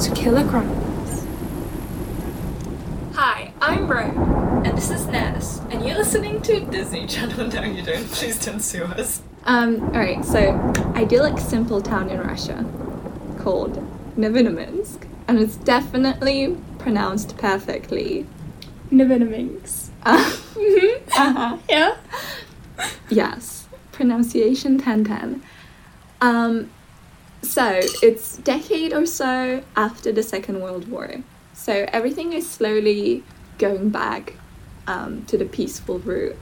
to Killer Chronicles. Hi, I'm Ro, and this is Ness, and you're listening to Disney Channel. No, you don't. Please don't sue us. Um, alright, so idyllic simple town in Russia called Novinominsk, and it's definitely pronounced perfectly. Novinominx. Uh, Mm-hmm. uh-huh. Yeah. Yes, pronunciation 1010. Um, so it's decade or so after the Second World War. So everything is slowly going back um, to the peaceful route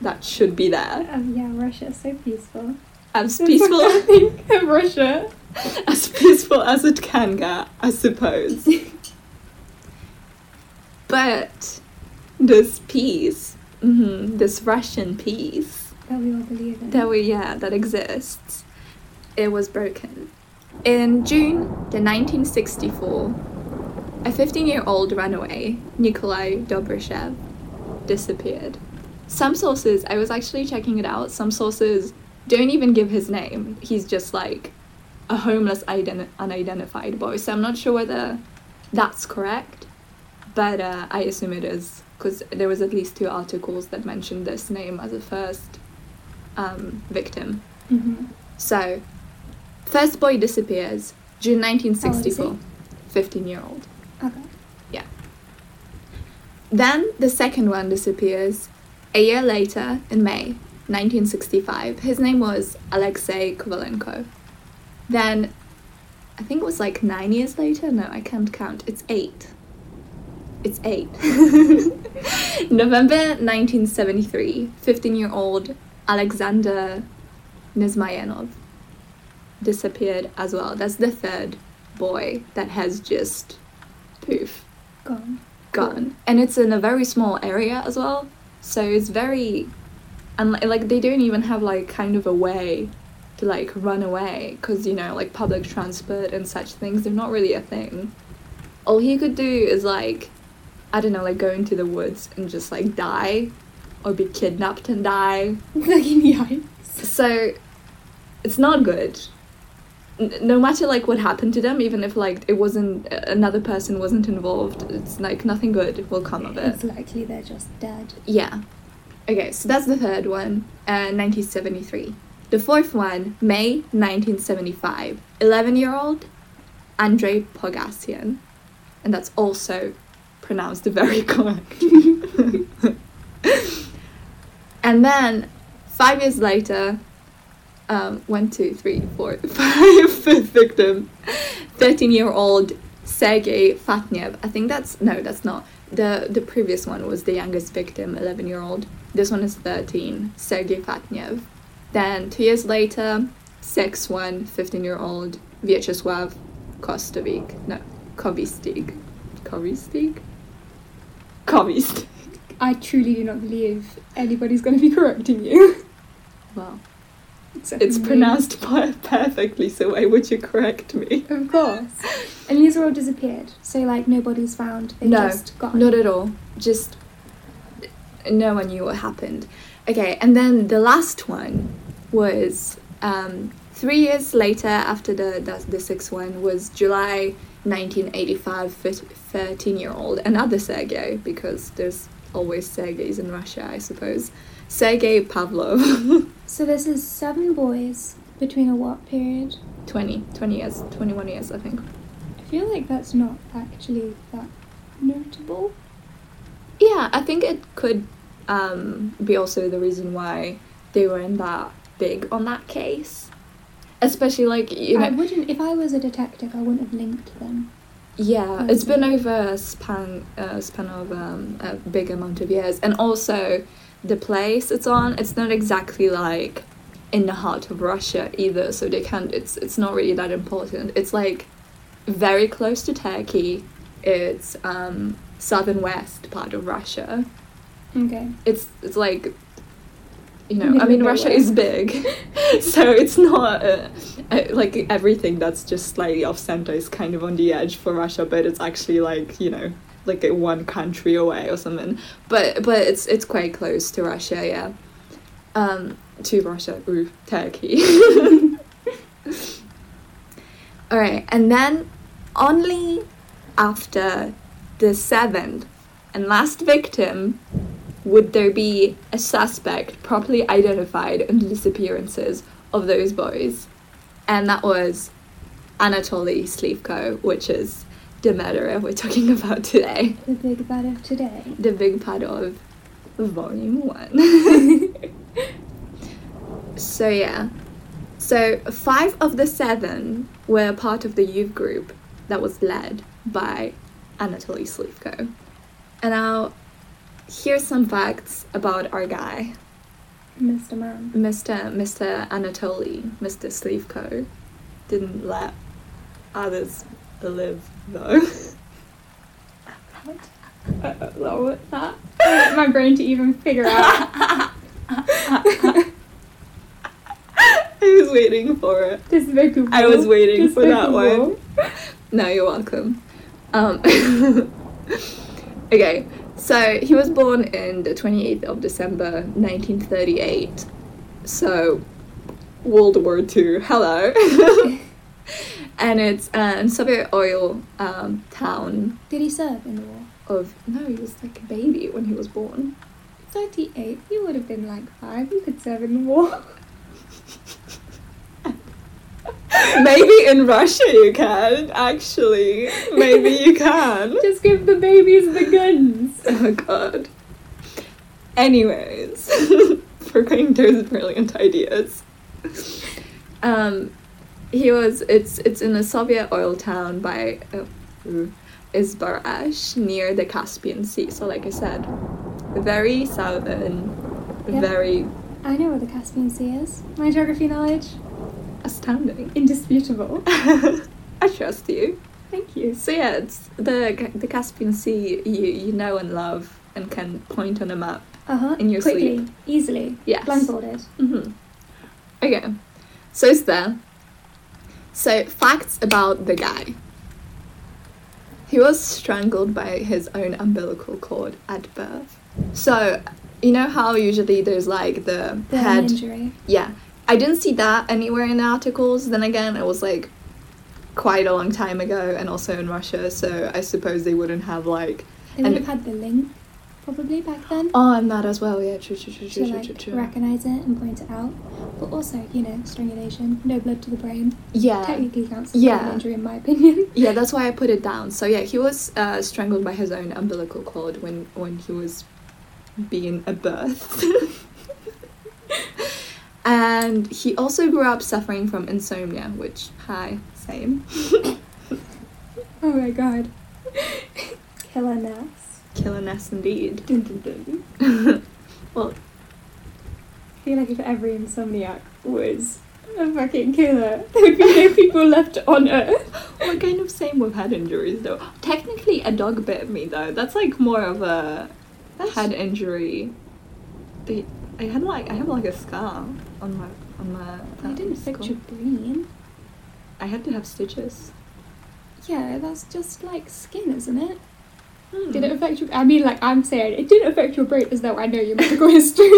that should be there. Um, yeah, is so peaceful. As what I peaceful think of Russia. as peaceful as it can get, I suppose. but this peace, hmm this Russian peace, That we all believe in. that we yeah that exists, it was broken. In June the 1964, a 15-year-old runaway, Nikolai Dobryshev, disappeared. Some sources, I was actually checking it out. Some sources don't even give his name. He's just like a homeless, ident- unidentified boy. So I'm not sure whether that's correct, but uh, I assume it is because there was at least two articles that mentioned this name as a first um, victim. hmm So, first boy disappears June How old 1964. 15 year old. Okay. Yeah. Then the second one disappears a year later in May 1965. His name was Alexei Kovalenko. Then I think it was like nine years later. No, I can't count. It's eight. It's eight. November 1973, 15 year old Alexander Nizmayanov disappeared as well. That's the third boy that has just poof Gone. gone. And it's in a very small area as well. So it's very and like they don't even have like kind of a way to like run away because you know like public transport and such things they're not really a thing. All he could do is like i don't know like go into the woods and just like die or be kidnapped and die. So it's not good no matter like what happened to them even if like it wasn't another person wasn't involved it's like nothing good will come of it. It's likely they're just dead. yeah. Okay so that's the third one uh, 1973 the fourth one may 1975 11 year old andrei pogassian. And that's also pronounced very correct. And then five years later um, one, two, three, four, five, fifth victim, 13 year old Sergei Fatnev. I think that's, no, that's not. The, the previous one was the youngest victim, 11 year old. This one is 13, Sergei Fatnev. Then two years later, sex one, 15 year old Vyacheslav Kostovik. No, Kovistig. Kovistig? Kovistig. I truly do not believe anybody's going to be correcting you. Well, Except it's pronounced per- perfectly, so why would you correct me? Of course. And these are all disappeared. So, like, nobody's found. They've No, just gone. Not at all. Just no one knew what happened. Okay, and then the last one was um, three years later after the, the the sixth one was July 1985. 13 year old another Sergei because there's always Sergeys in Russia, I suppose. Sergei Pavlov, So, this is seven boys between a what period? 20, 20 years, 21 years, I think. I feel like that's not actually that notable. Yeah, I think it could um, be also the reason why they weren't that big on that case. Especially like you I know, wouldn't, if I was a detective, I wouldn't have linked them. yeah, it's been over a span a span of um, a big amount of years, and also the place it's on. It's not exactly like in the heart of Russia either, so they can't. It's it's not really that important. It's like very close to Turkey. It's um, southern west part of Russia. Okay. it's it's like you know i mean russia is big so it's not uh, uh, like everything that's just slightly off center is kind of on the edge for russia but it's actually like you know like one country away or something. But but it's it's quite close to russia yeah. Um to russia. Ooh, turkey. All right and then only after the seventh and last victim would there be a suspect properly identified in the disappearances of those boys. And that was Anatoly Slivko, which is the murderer we're talking about today. The big part of today. The big part of volume one. so yeah. So five of the seven were part of the youth group that was led by Anatoly Slivko. And now here's some facts about our guy, Mr. Man. Mr. Mr. Anatoly, Mr. Slivko. Didn't let others live though. I don't know what that. I want my brain to even figure out. I was waiting for it. Despicable. I was waiting for that one. Despicable. No, you're welcome. Um, okay, so he was born in the 28th of December 1938. So, World War II, hello. and it's a Soviet oil um, town Did he serve in the war? of. No, he was like a baby when he was born. 38. You would have been like five. You could serve in the war. Maybe in Russia you can, actually. Maybe you can. Just give the babies the guns. Oh god. Anyways, for going those brilliant ideas. Um, he was. It's it's in a Soviet oil town by uh, Izberbash near the Caspian Sea. So, like I said, very southern, very I know where the Caspian Sea is. My geography knowledge, astounding. indisputable. I trust you. Thank you. So yeah, it's the the Caspian Sea. You you know and love and can point on a map. Uh huh. In your Quickly, sleep. easily. Yes. Blindfolded. Mm-hmm. Okay, so it's there. So facts about the guy. He was strangled by his own umbilical cord at birth. So, you know how usually there's like the The head. injury. Yeah, I didn't see that anywhere in the articles. Then again, it was like quite a long time ago, and also in Russia. So I suppose they wouldn't have like. They And- would have had the link, probably back then. Oh, and that as well. Yeah, true, true, true, to true, true, like true, true. recognize it and point it out, but also you know strangulation, no blood to the brain, Yeah. technically counts as Yeah. an injury in my opinion. Yeah, that's why I put it down. So yeah, he was uh, strangled by his own umbilical cord when when he was being a birth. and he also grew up suffering from insomnia, which hi, same. Oh my god, killer nurse. Killerness indeed. Dun, dun, dun. well, I feel like if every insomniac was a fucking killer, there would be no people left on Earth. we're kind of same with head injuries though. Technically, a dog bit me though. That's like more of a That's- head injury. They, I had like I have like a scar on my on my. I uh, didn't skull. your brain. I had to have stitches. Yeah, that's just like skin, isn't it? Hmm. Did it affect your? I mean, like I'm saying, it didn't affect your brain, as though I know your medical history.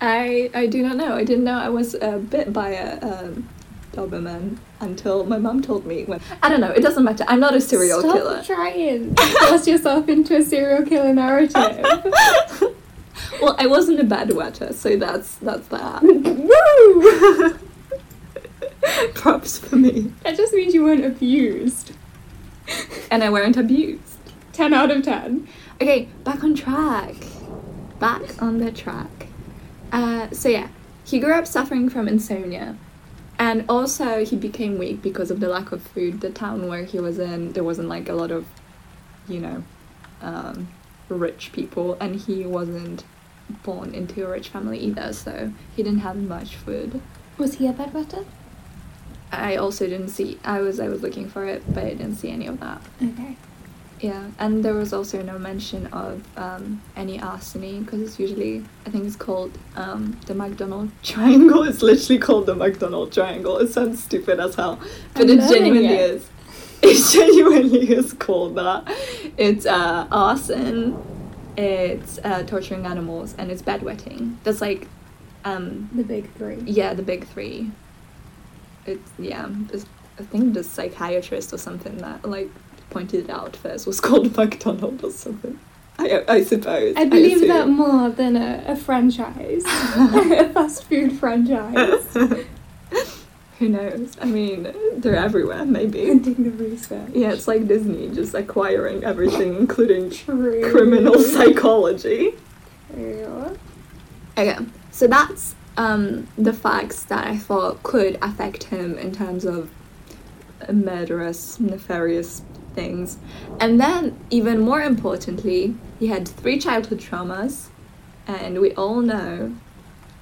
I I do not know. I didn't know I was uh, bit by a um, Doberman until my mum told me. When I don't know. It doesn't matter. I'm not a serial Stop killer. trying to force yourself into a serial killer narrative. well, I wasn't a bad wetter, so that's that's that. Woo! Props for me. That just means you weren't abused. And I weren't abused. 10 out of 10. Okay, back on track. Back on the track. Uh, so yeah, he grew up suffering from insomnia, and also he became weak because of the lack of food. The town where he was in, there wasn't like a lot of, you know, um, rich people, and he wasn't born into a rich family either, so he didn't have much food. Was he a bedwetter? I also didn't see. I was I was looking for it, but I didn't see any of that. Okay. Yeah, and there was also no mention of um, any arsony because it's usually I think it's called um, the McDonald triangle. It's literally called the McDonald triangle. It sounds stupid as hell, but I'm it genuinely it. is. It genuinely is called that. It's uh, arson. It's uh, torturing animals and it's bedwetting. That's like, um, The big three. yeah, the big three. It's yeah, it's I think the psychiatrist or something that like pointed it out first was called McDonald or something. I, I suppose. I believe that more than a, a franchise, a fast food franchise. Who knows? I mean, they're everywhere, maybe. Ending the research. Yeah, it's like Disney just acquiring everything, including True. criminal psychology. True. Okay, so that's um, the facts that I thought could affect him in terms of murderous, nefarious things. And then, even more importantly, he had three childhood traumas, and we all know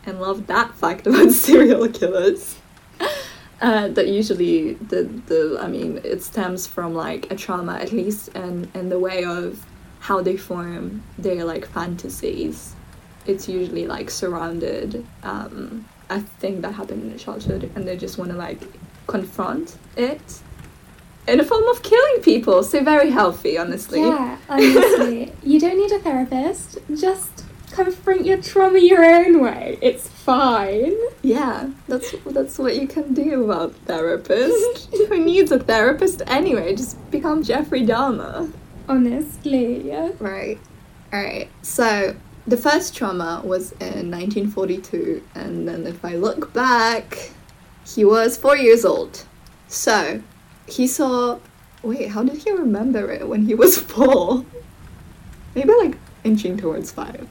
and love that fact about serial killers. Uh, that usually the the I mean it stems from like a trauma at least and in the way of how they form their like fantasies it's usually like surrounded um, a thing that happened in childhood and they just want to like confront it in a form of killing people so very healthy honestly Yeah, honestly, you don't need a therapist. Just confront your trauma your own way. It's fine. Yeah, that's that's what you can do about therapist who needs a therapist anyway just become jeffrey dahmer Honestly. Yeah. Right. Alright. So the first trauma was in 1942, and then if I look back, he was four years old. So he saw. Wait, how did he remember it when he was four? Maybe like inching towards five.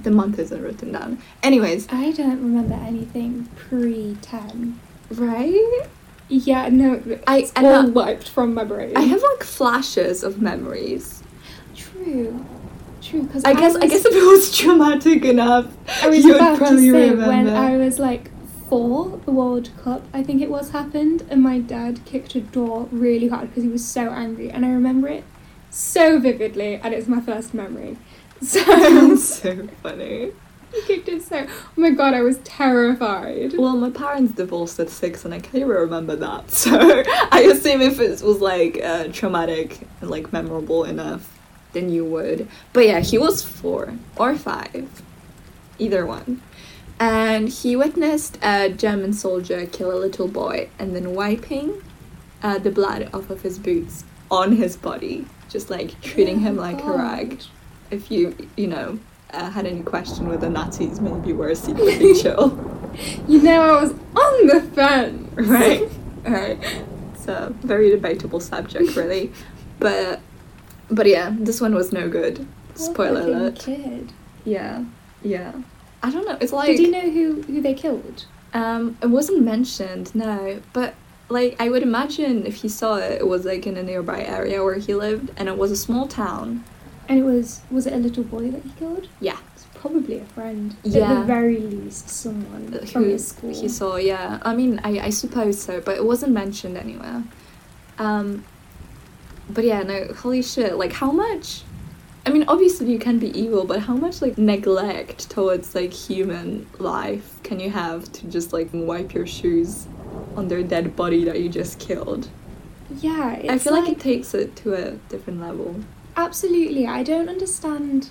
The month isn't written down. Anyways, I don't remember anything pre 10. right? Yeah, no, I- all I- wiped from my brain. I have like flashes of memories. True. True, because I guess I guess if it was traumatic enough, I was you would probably say remember. when I was like four, the World Cup, I think it was happened, and my dad kicked a door really hard because he was so angry, and I remember it so vividly, and it's my first memory. So That's so funny. he kicked it so. Oh my god, I was terrified. Well, my parents divorced at six, and I can't even remember that. So I assume if it was like uh, traumatic and like memorable enough, then you would. But yeah, he was four or five, either one, and he witnessed a German soldier kill a little boy and then wiping uh, the blood off of his boots on his body, just like treating him Oh like a rag. If you you know. Uh, had any question the Nazis, maybe we're secretly chill. You know, I was on the fence. Right. Alright. It's a very debatable subject, really. But, but yeah, this one was no good. Spoiler alert. Kid. Yeah. Yeah. I don't know. It's like Did you know who who they killed? um, it wasn't mentioned, no. But like, I would imagine if he saw it, it was like in a nearby area where he lived, and it was a small town. And it was was it a little boy that he killed? Yeah. It's probably a friend. Yeah, At the very least, someone from who his school. he saw. Yeah. I mean, I I suppose so, but it wasn't mentioned anywhere. Um, but yeah, no, holy shit! Like, how much? I mean, obviously you can be evil, but how much like neglect towards like human life can you have to just like wipe your shoes on their dead body that you just killed? Yeah, it's I feel like, it takes it to a different level. absolutely. I don't understand.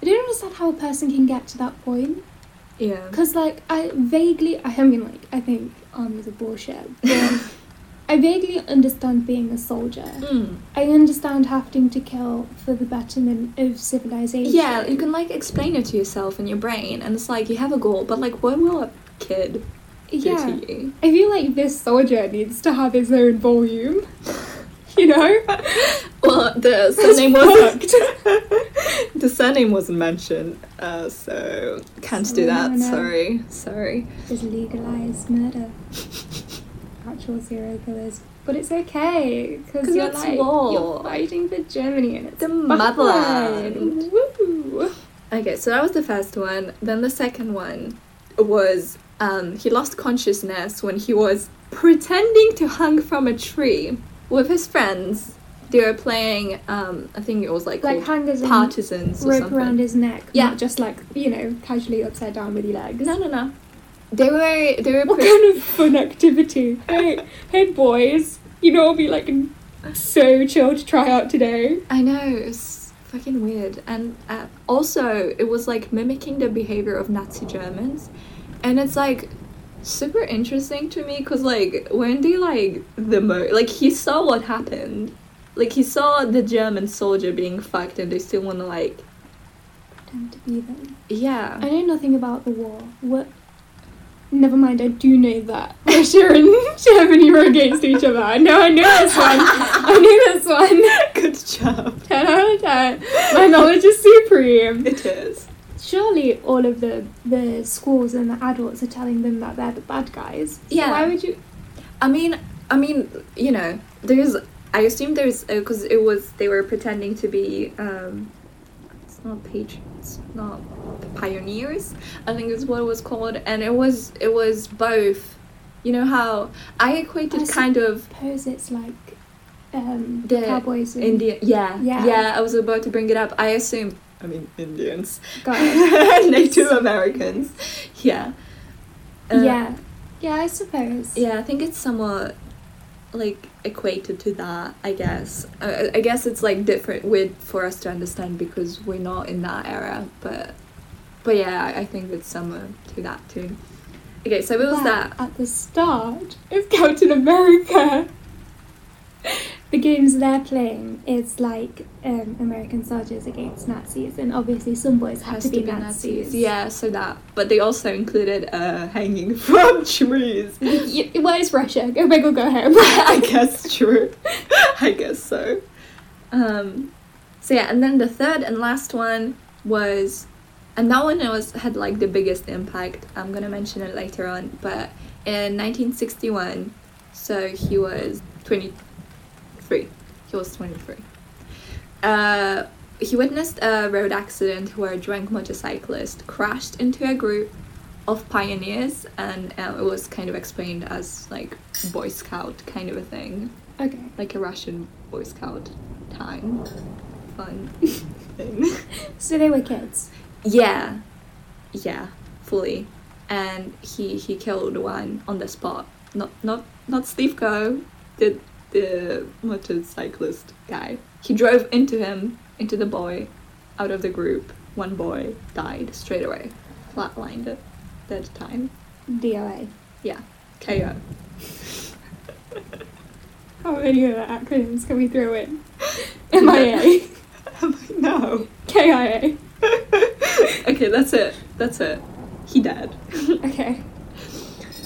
I don't understand how a person can get to that point. Yeah. Because, like, I vaguely, I mean, like, I think armies are bullshit. But I vaguely understand being a soldier. Mm. I understand having to kill for the betterment of civilization. Yeah, you can like explain it to yourself in your brain, and it's like you have a goal, but like, what will a kid do Yeah. to you? I feel like this soldier needs to have his own volume. You know? Well, the surname wasn't the surname wasn't mentioned, uh, so can't do So, that. no. Sorry, sorry. Is legalized murder. Actual serial killers. But it's okay, because you're it's like, law. you're fighting for Germany and it's The motherland. Woo! Okay, so that was the first one. Then the second one was um, he lost consciousness when he was pretending to hang from a tree with his friends. They were playing, um, I think it was like, Like hangers and partisans or rope something. around his neck. Yeah. Not just like, you know, casually upside down with your legs. No, no, no. They were they were What pre- kind of fun activity? Hey, hey boys, you know, I'll be like so chill to try out today. I know it's fucking weird, and uh, also it was like mimicking the behavior of Nazi Germans, and it's like super interesting to me because like when they like the mo like he saw what happened like he saw the german soldier being fucked and they still want to like Pretend to be them. yeah I know nothing about the war. What? Never mind. I do know that Russia and Germany were against each other. I know. I knew this one. I knew this one. good job Ten out of ten. My knowledge is supreme. it is Surely all of the the schools and the adults are telling them that they're the bad guys. So Yeah. Why would you? i mean i mean you know there's i assume there's because it was they were pretending to be um not patriots not pioneers i think is what it was called and it was it was both you know how i equated I kind of Suppose it's like um, The cowboys and Indian, yeah, Yeah. yeah, I was about to bring it up. I assume, I mean, Indians, Native Americans, yeah, Uh, yeah, yeah. I suppose. yeah. I think it's somewhat like equated to that. I guess. Uh, I guess it's like different with for us to understand because we're not in that era, but but yeah, I- I think it's similar to that too. Okay, so it was But that. at the start of Captain America. The games they're playing is like um, American soldiers against Nazis, and obviously some boys have Has to be, Nazis. Yeah, so that. But they also included uh, hanging from trees. Y- Where is Russia? Go big or go home. I guess true. I guess so. Um, so yeah, and then the third and last one was, and that one was had like the biggest impact. I'm gonna mention it later on, but in 1961, so he was 23. He was 23. Uh, he witnessed a road accident where a drunk motorcyclist crashed into a group of pioneers, and uh, it was kind of explained as like Boy Scout kind of a thing, okay. like a Russian Boy Scout time fun thing. So they were kids. yeah, yeah, fully, and he he killed one on the spot. Not not not Slivko, the the motorcyclist guy. He drove into him, into the boy, out of the group. One boy died straight away, flatlined at that time. DOA. Yeah, KO. How many other acronyms can we throw in? MIA. no. KIA. okay, that's it. That's it. He died. Okay.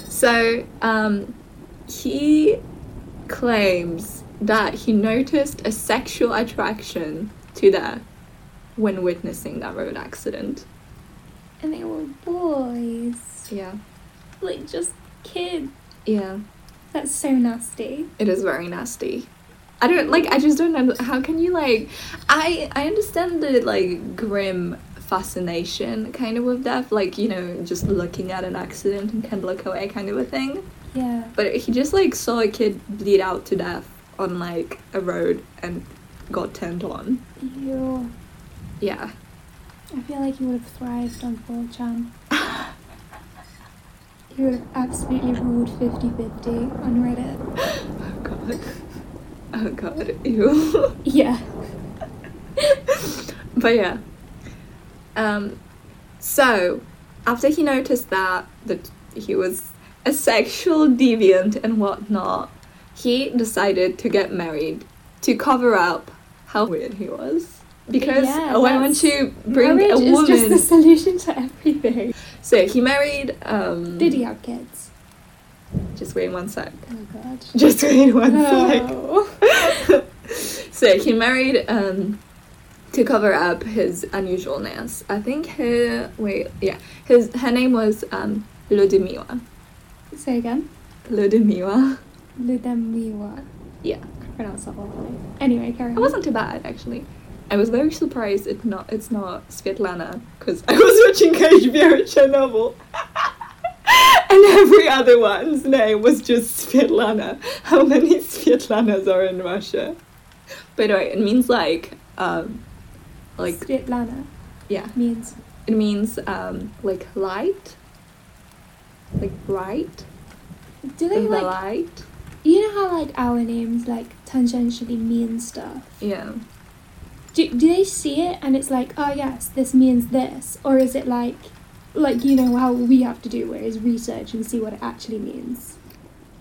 So, um, he claims that he noticed a sexual attraction to that when witnessing that road accident. And they were boys. Yeah. Like just kids. Yeah. That's so nasty. It is very nasty. I don't like. I just don't know. How can you like? I I understand the like grim fascination kind of with death, like you know, just looking at an accident and can look away kind of a thing. Yeah. But he just like saw a kid bleed out to death on like a road and got turned on. Ew. Yeah. I feel like he would have thrived on 4chan. he would have absolutely ruled 50-50 on Reddit. Oh god. Oh god. Ew. Yeah. but yeah. Um so after he noticed that that he was a sexual deviant and whatnot, he decided to get married to cover up how weird he was. Because Yeah, why that's- you bring a is just the solution to everything. So he married. Um, Did he have kids? Just wait one sec. Oh god. Just wait one sec. No. so he married um, to cover up his unusualness. I think her wait yeah his her name was um, Ludmila. Say again. Ludmila. Ludemiwa. Yeah, I pronounced that awfully. Anyway, carry on. it wasn't too bad actually. I was very surprised it not it's not Svetlana because I was watching HBO Chernobyl. and every other one's name was just Svetlana. How many Svetlanas are in Russia? By the way, it means like um like Svetlana yeah. means It means um like light. Like bright. do they the like light. you know how like our names like tangentially mean stuff? Yeah. Do, do they see it and it's like, oh yes, this means this? Or is it like like you know how we have to do, where is research and see what it actually means.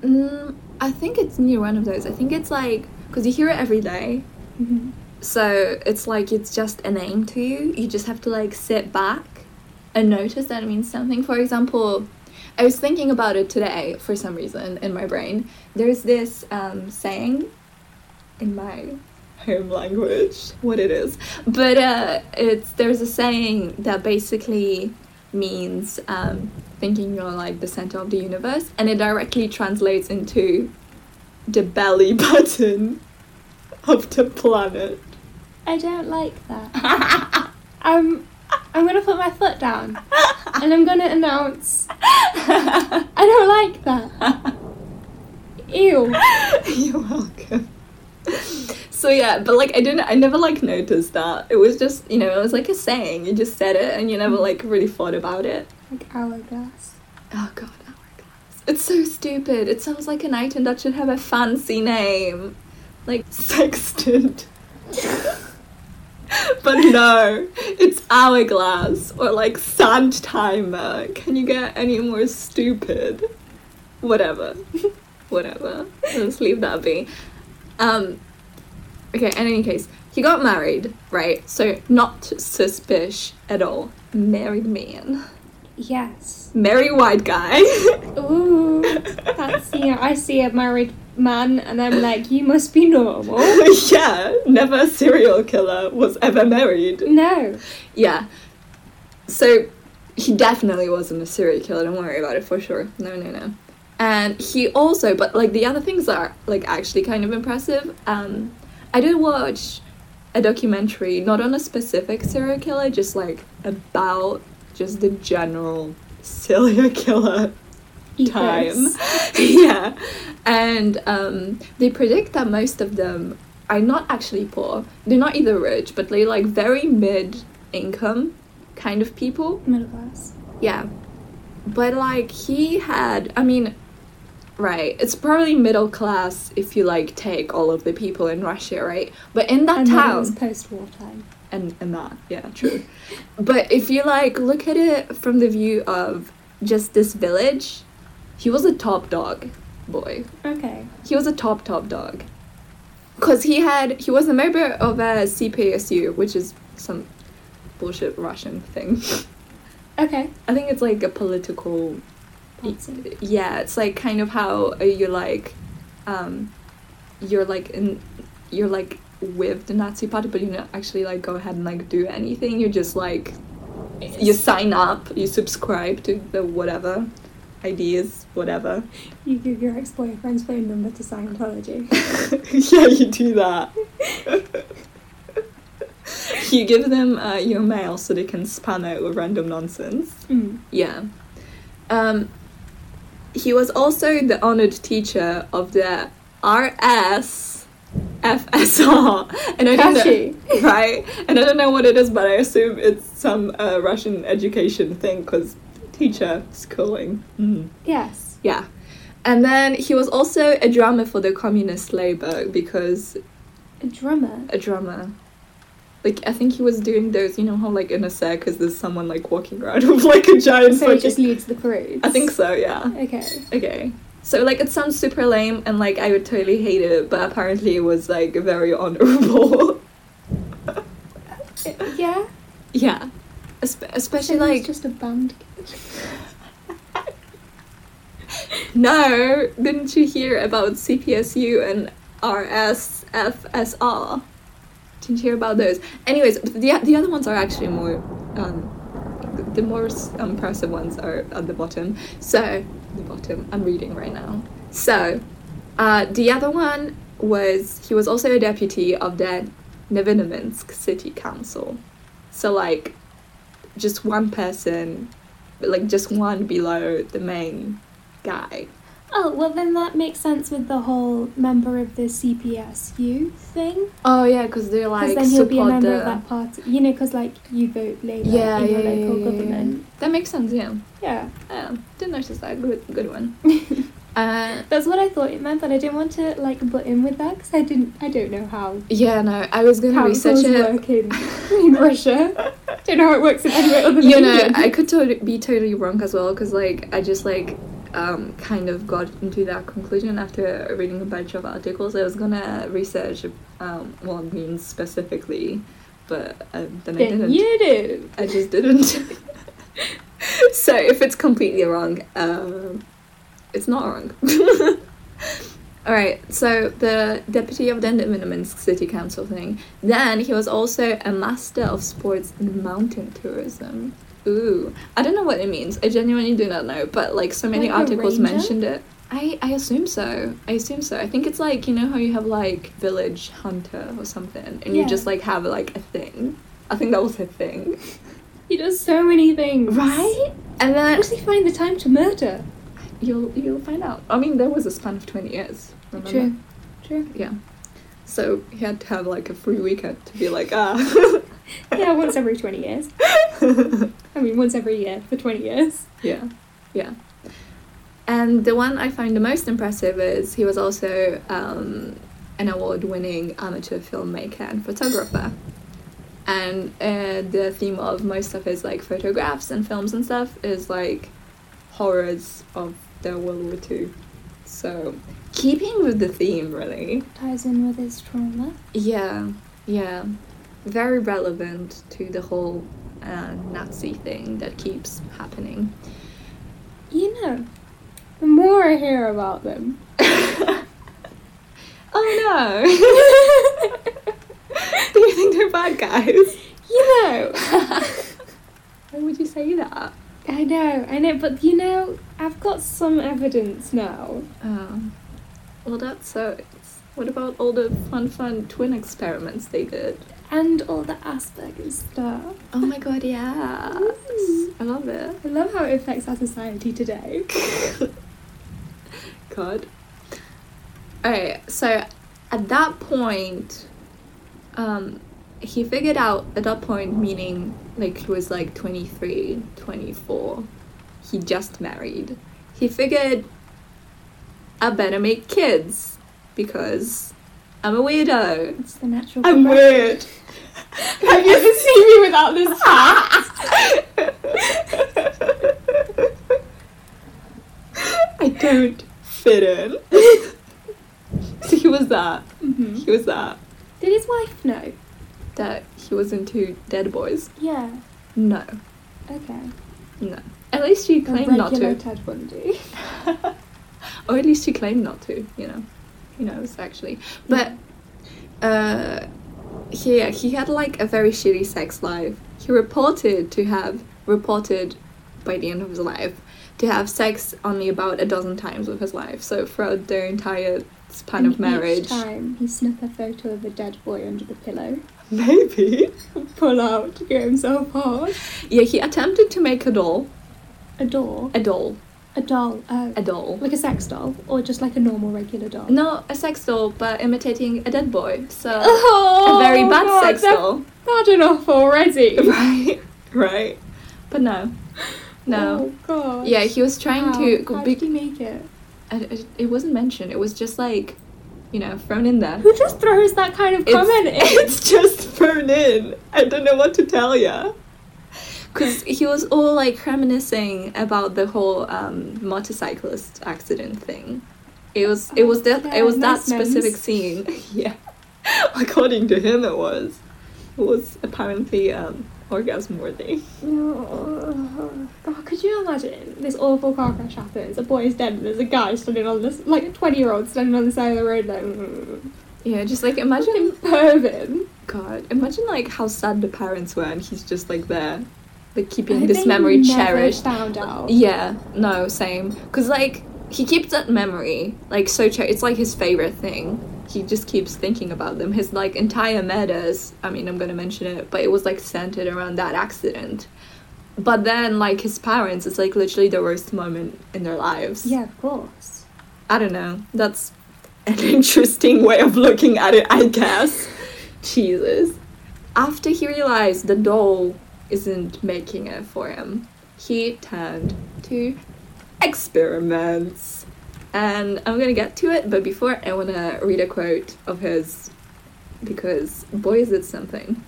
Mm, I think it's near one of those. I think it's like because you hear it every day, Mm-hmm. so it's like it's just a name to you. You just have to like sit back and notice that it means something. For example, I was thinking about it today for some reason in my brain. There's this um, saying in my home language, what it is, but uh, it's there's a saying that basically means um, thinking you're like the center of the universe, and it directly translates into the belly button of the planet. I don't like that. um, I'm gonna put my foot down and I'm gonna announce I don't like that. Ew. You're welcome. So yeah, but like I didn't, I never like noticed that. It was just, you know, it was like a saying. You just said it, and you never like really thought about it. Like hourglass. Oh god, hourglass. It's so stupid. It sounds like an item that should have a fancy name, like sextant. but no, it's hourglass or like sand timer. Can you get any more stupid? Whatever. Whatever. Let's leave that be. Um okay, in any case, he got married, right? So not suspicious at all. Married man. Yes. Marry white guy. Ooh. That's yeah, I see a married man and I'm like, you must be normal. yeah, never a serial killer was ever married. No. Yeah. So he definitely wasn't a serial killer, don't worry about it for sure. No, no, no. And he also, but like the other things are like actually kind of impressive. Um, I did watch a documentary, not on a specific serial killer, just like about just the general serial killer time. Yeah. And um, they predict that most of them are not actually poor. They're not either rich, but they're like very mid income kind of people. Middle class. Yeah. But like he had, I mean, right, it's probably middle class if you like take all of the people in Russia, right? But in that and town, was post-war time. and and that yeah true but if you like look at it from the view of just this village he was a top dog boy Okay. he was a top top dog because he had he was a member of a cpsu which is some bullshit russian thing Okay. i think it's like a political Party. yeah it's like kind of how you're like um you're like in you're like with the nazi party but you don't actually like go ahead and like do anything you're just like you sign up you subscribe to the whatever ideas whatever You give your ex-boyfriend's phone number to Scientology. yeah you do that you give them uh, your mail so they can spam it with random nonsense Mm. Yeah. Um, he was also the honored teacher of the RS FSR. And I don't know, right? And I don't know what it is, but I assume it's some uh, Russian education thing because teacher schooling. Mm. Yes. Yeah. And then he was also a drummer for the communist labor because A drummer. a drummer. Like I think he was doing those, you know how like in a circus there's someone like walking around with like a giant So he fucking- just leads the parade. I think so, yeah. Okay. Okay. So like it sounds super lame and like I would totally hate it, but apparently it was like very honorable. Uh, yeah. yeah. Espe- especially like just a band. no, didn't you hear about CPSU and RSFSR? Didn't you hear about those? Anyways, the the other ones are actually more um the- more impressive ones are at the bottom. So, the bottom, I'm reading right now. So, uh, the other one was he was also a deputy of the Novinominsk City Council. So, like, just one person, like, just one below the main guy. Oh, well then that makes sense with the whole member of the CPSU thing. Oh, yeah, because they're like. Because then he'll be a member the. of that party. You know, because like you vote Labour yeah, in your yeah, local yeah, government. That makes sense, yeah. Yeah. Yeah, didn't notice that. Good, good one. uh, That's what I thought it meant, but I didn't want to like butt in with that because I didn't. I don't know how yeah, no, I was gonna councils research it. work in, in Russia. Don't know how it works in any other than you know, England. I could totally be totally wrong as well because like I just like um, kind of got into that conclusion after reading a bunch of articles. I was gonna research um, what it means specifically, but uh, then I didn't. you do. I just didn't. so if it's completely wrong, um, it's not wrong. All right. So the deputy of the Minimum City Council thing. Then he was also a master of sports and mountain tourism. Ooh, I don't know what it means. I genuinely do not know. But like so many Like articles mentioned it. I, I assume so. I assume so. I think it's like you know how you have like village hunter or something, and you just like have like a thing. I think that was a thing. He does so many things. Right? And How then does he find the time to murder? You'll you'll find out. I mean, there was a span of twenty years. Remember? True. True. Yeah. So he had to have like a free weekend to be like ah. Yeah, once every 20 years. I mean, once every year for 20 years. yeah, yeah. And the one I find the most impressive is he was also um, an award-winning amateur filmmaker and photographer. And uh, the theme of most of his like photographs and films and stuff is like horrors of the World War Two. So keeping with the theme, really. Ties in with his trauma. Yeah, yeah. Very relevant to the whole uh, Nazi thing that keeps happening. You know, the more I hear about them, oh no! Do you think they're bad guys? you know, Why would you say that? I know, I know, but you know, I've got some evidence now. Oh. Well, that sucks. What about all the fun, fun twin experiments they did? And all the Asperger's stuff. Oh my god, yeah. I love it. I love how it affects our society today. God. Alright, so at that point, um, he figured out at that point, meaning like he was like 23, 24, he just married. He figured I better make kids because I'm a weirdo. It's the natural. I'm progression. weird. Have you ever seen me without this hat? I don't fit in. so he was that. hmm He was that. Did his wife know? That he was into dead boys. Yeah. No, Okay. no. At least she A claimed not to. Ted Bundy. or at least she claimed not to. You know, who knows actually. But uh, he he had like a very shitty sex life. He reported to have reported by the end of his life to have sex only about a dozen times with his wife. So throughout their entire span And of marriage, Each time he snuck a photo of a dead boy under the pillow, maybe. pull out to get himself hard. Yeah, he attempted to make a doll, A doll. a doll, A doll. Oh. a doll. Like a sex doll, or just like a normal regular doll. No, a sex doll, but imitating a dead boy. So Oh, a very bad God, sex doll. Bad enough already. right, right. But no, no. Oh God. Yeah, he was trying How? to. How be- did he make it? I- it wasn't mentioned. It was just like, you know, thrown in there. Who just throws that kind of It's, comment in? it's just thrown in. I don't know what to tell ya. Because he was all like reminiscing about the whole um, motorcyclist accident thing. It was it was that Yeah, it was that names. specific scene. yeah, according to him, it was. It was apparently um, orgasm worthy. Oh, God, could you imagine this awful car crash happens? A boy is dead, and there's a guy standing on this, like a 20 year old standing on the side of the road, like, mm, Yeah, just like imagine pervin. God, imagine like how sad the parents were, and he's just like there, like keeping this memory cherished. Found out. Yeah, no, same. Cause like he keeps that memory like so. Cher- it's like his favorite thing. He just keeps thinking about them. His like entire murders. I mean, I'm gonna mention it, but it was like centered around that accident. But then, like his parents, it's like literally the worst moment in their lives. Yeah, of course. I don't know. That's an interesting way of looking at it, I guess. Jesus. After he realized the doll isn't making it for him, he turned to experiments. And I'm gonna get to it, but before I wanna read a quote of his because boy is it something.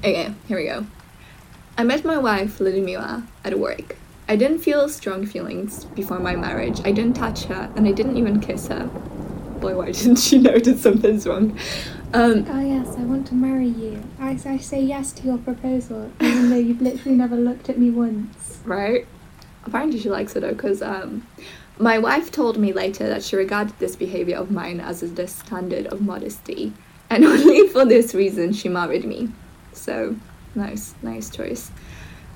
Okay, here we go. I met my wife, Ludmila, at work. I didn't feel strong feelings before my marriage. I didn't touch her, and I didn't even kiss her. Boy, why didn't she notice something's wrong? Um, Oh yes, I want to marry you. I, I say yes to your proposal, even though you've literally never looked at me once. right? Apparently, she likes it though, because um, my wife told me later that she regarded this behavior of mine as the standard of modesty, and only for this reason she married me. So, nice, nice choice.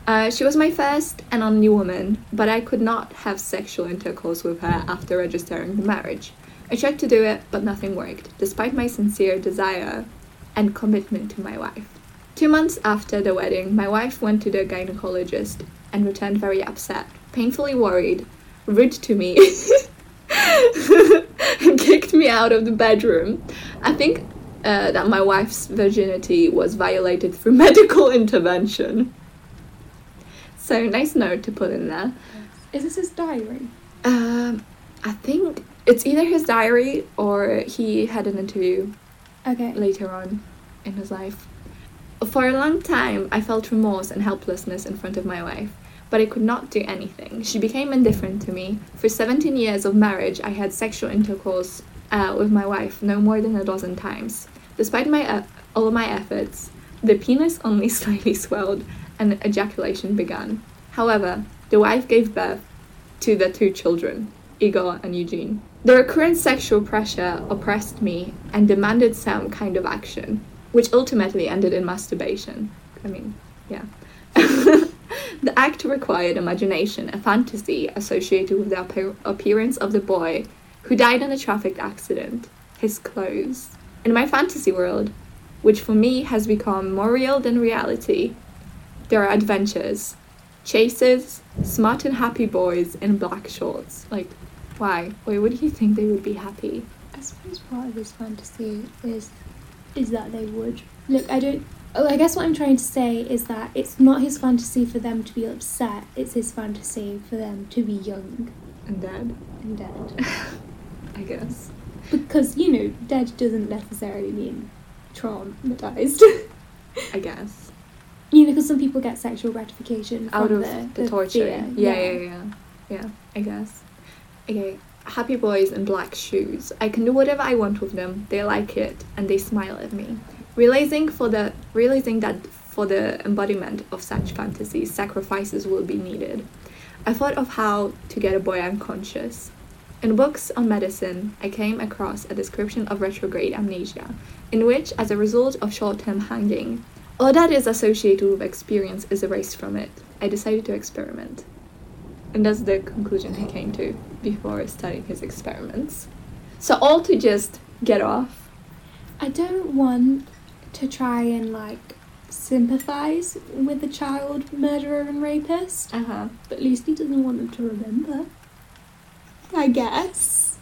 Uh, she was my first and only woman, but I could not have sexual intercourse with her after registering the marriage. I tried to do it, but nothing worked, despite my sincere desire and commitment to my wife. Two months after the wedding, my wife went to the gynecologist and returned very upset, painfully worried, rude to me, kicked me out of the bedroom. I think uh, that my wife's virginity was violated through medical intervention. So, nice note to put in there. Is this his diary? Um, I think it's either his diary or he had an interview Okay. later on in his life. For a long time, I felt remorse and helplessness in front of my wife, but I could not do anything. She became indifferent to me. For 17 years of marriage, I had sexual intercourse uh, with my wife no more than a dozen times. Despite my uh, all my efforts, the penis only slightly swelled and ejaculation began. However, the wife gave birth to the two children, Igor and Eugene. The recurrent sexual pressure oppressed me and demanded some kind of action, which ultimately ended in masturbation. I mean, yeah. the act required imagination, a fantasy associated with the appear- appearance of the boy who died in a traffic accident, his clothes. In my fantasy world, which for me has become more real than reality, there are adventures, chases, smart and happy boys in black shorts. Like, why? Why would you think they would be happy? I suppose part of his fantasy is is that they would. Look, I don't. Oh, I guess what I'm trying to say is that it's not his fantasy for them to be upset. It's his fantasy for them to be young And dead, and dead. I guess. Because you know, dead doesn't necessarily mean traumatized. I guess. you know, because some people get sexual gratification Out from of the, the, torture. fear. Yeah, yeah, yeah, yeah. I guess. Okay, happy boys in black shoes. I can do whatever I want with them. They like it and they smile at me. Realizing for the realizing that for the embodiment of such fantasies, sacrifices will be needed. I thought of how to get a boy unconscious. In books on medicine, I came across a description of retrograde amnesia, in which, as a result of short term hanging, all that is associated with experience is erased from it. I decided to experiment. And that's the conclusion he came to before studying his experiments. So, all to just get off. I don't want to try and like sympathize with the child murderer and rapist, Uh huh. but at least he doesn't want them to remember. I guess.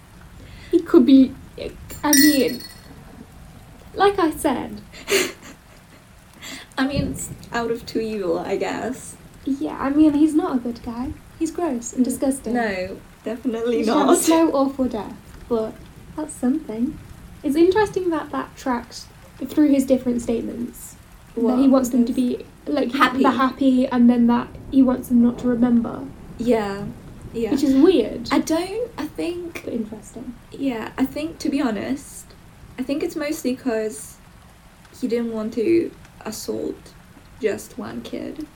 He could be. I mean, like I said, I mean, it's out of two evil, I guess. yeah, I mean, he's not a good guy. He's gross and disgusting. No, definitely a not. slow, awful death, but that's something. It's interesting that that tracks through his different statements. that he wants them to be like Happy. the happy, and then that he wants them not to remember, Yeah, yeah. which is weird I don't. I think. but interesting. Yeah, I think to be honest, I think it's mostly because he didn't want to assault just one kid.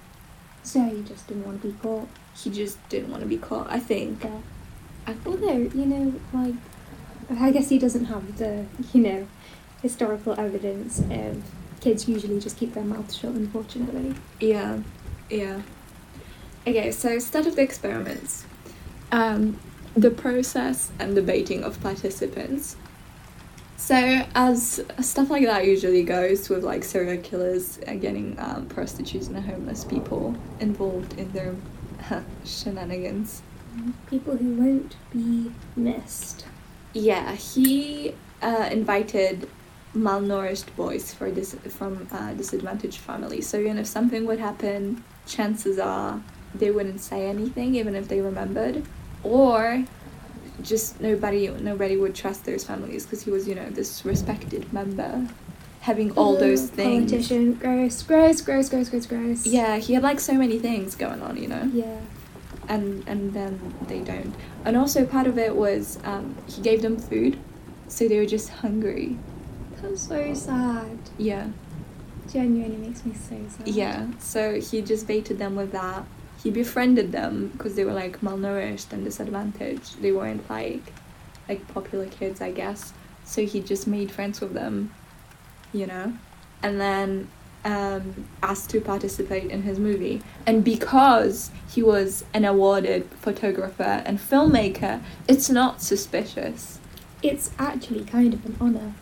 So he just didn't want to be caught. He just didn't want to be caught. I think. there. I think. Although you know, like, I guess he doesn't have the you know historical evidence of kids usually just keep their mouths shut. Unfortunately. Yeah, yeah. Okay, so start of the experiments. Um, the process and the baiting of participants. So as stuff like that usually goes with like serial killers uh, getting um, prostitutes and homeless people involved in their shenanigans. People who won't be missed. Yeah, he uh, invited malnourished boys for dis- from uh, disadvantaged families. So even if something would happen, chances are they wouldn't say anything, even if they remembered, or just nobody nobody would trust those families because he was you know this respected member. having all those Ugh, things. Politician, gross, gross, gross, gross, gross, gross. Yeah, he had like so many things going on, you know. Yeah. and and then they don't. And also part of it was um, he gave them food, so they were just hungry. That's so sad. Yeah, Genuinely makes me so sad. yeah. So he just baited them with that. He befriended them because they were like malnourished and disadvantaged. They weren't like like popular kids, I guess. So he just made friends with them, you know, and then um, asked to participate in his movie. And because he was an awarded photographer and filmmaker, it's not suspicious. It's actually kind of an honor.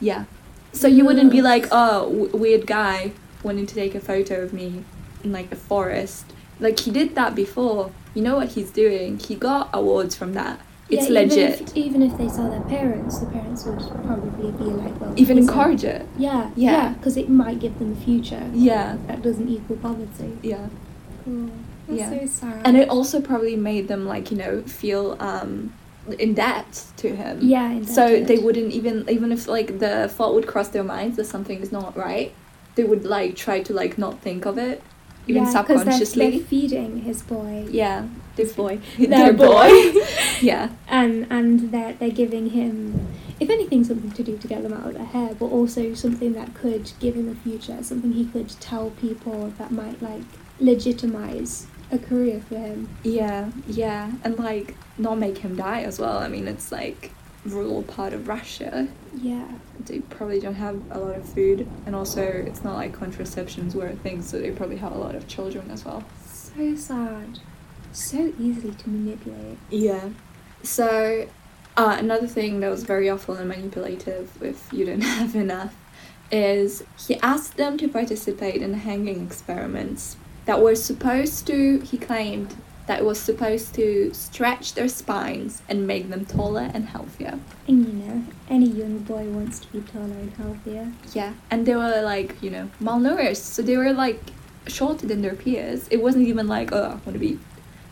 Yeah. So you wouldn't be like, oh, w- weird guy wanting to take a photo of me in like a forest. Like he did that before. You know what he's doing? He got awards from that. It's Yeah, even legit. If, even if they saw their parents, the parents would probably be like, well, Even encourage it. Yeah, Yeah. yeah, because it might give them a future. Yeah. That doesn't equal poverty. Yeah. Oh, that's Yeah. so sad. And it also probably made them like, you know, feel um in debt to him. yeah, So they wouldn't even even if like the thought would cross their minds that something is not right, they would like try to like not think of it, even yeah, 'cause they're- subconsciously. They're, feeding his boy. yeah, this boy. their boy. yeah, and and they're they're giving him, if anything, something to do to get them out of their hair, but also something that could give him a future, something he could tell people that might like legitimize a career for him. yeah, yeah, and like not make him die as well. I mean, it's like rural part of Russia. Yeah, They probably don't have a lot of food, and also it's not like contraceptions were a thing, so they probably have a lot of children as well. so sad, so easily to manipulate. Yeah. So, uh, another thing that was very awful and manipulative, if you don't have enough, is he asked them to participate in hanging experiments that were supposed to, he claimed, that it was supposed to stretch their spines and make them taller and healthier. And you know, any young boy wants to be taller and healthier. Yeah. And they were like, you know, malnourished, so they were like shorter than their peers. It wasn't even like, oh, I want to be.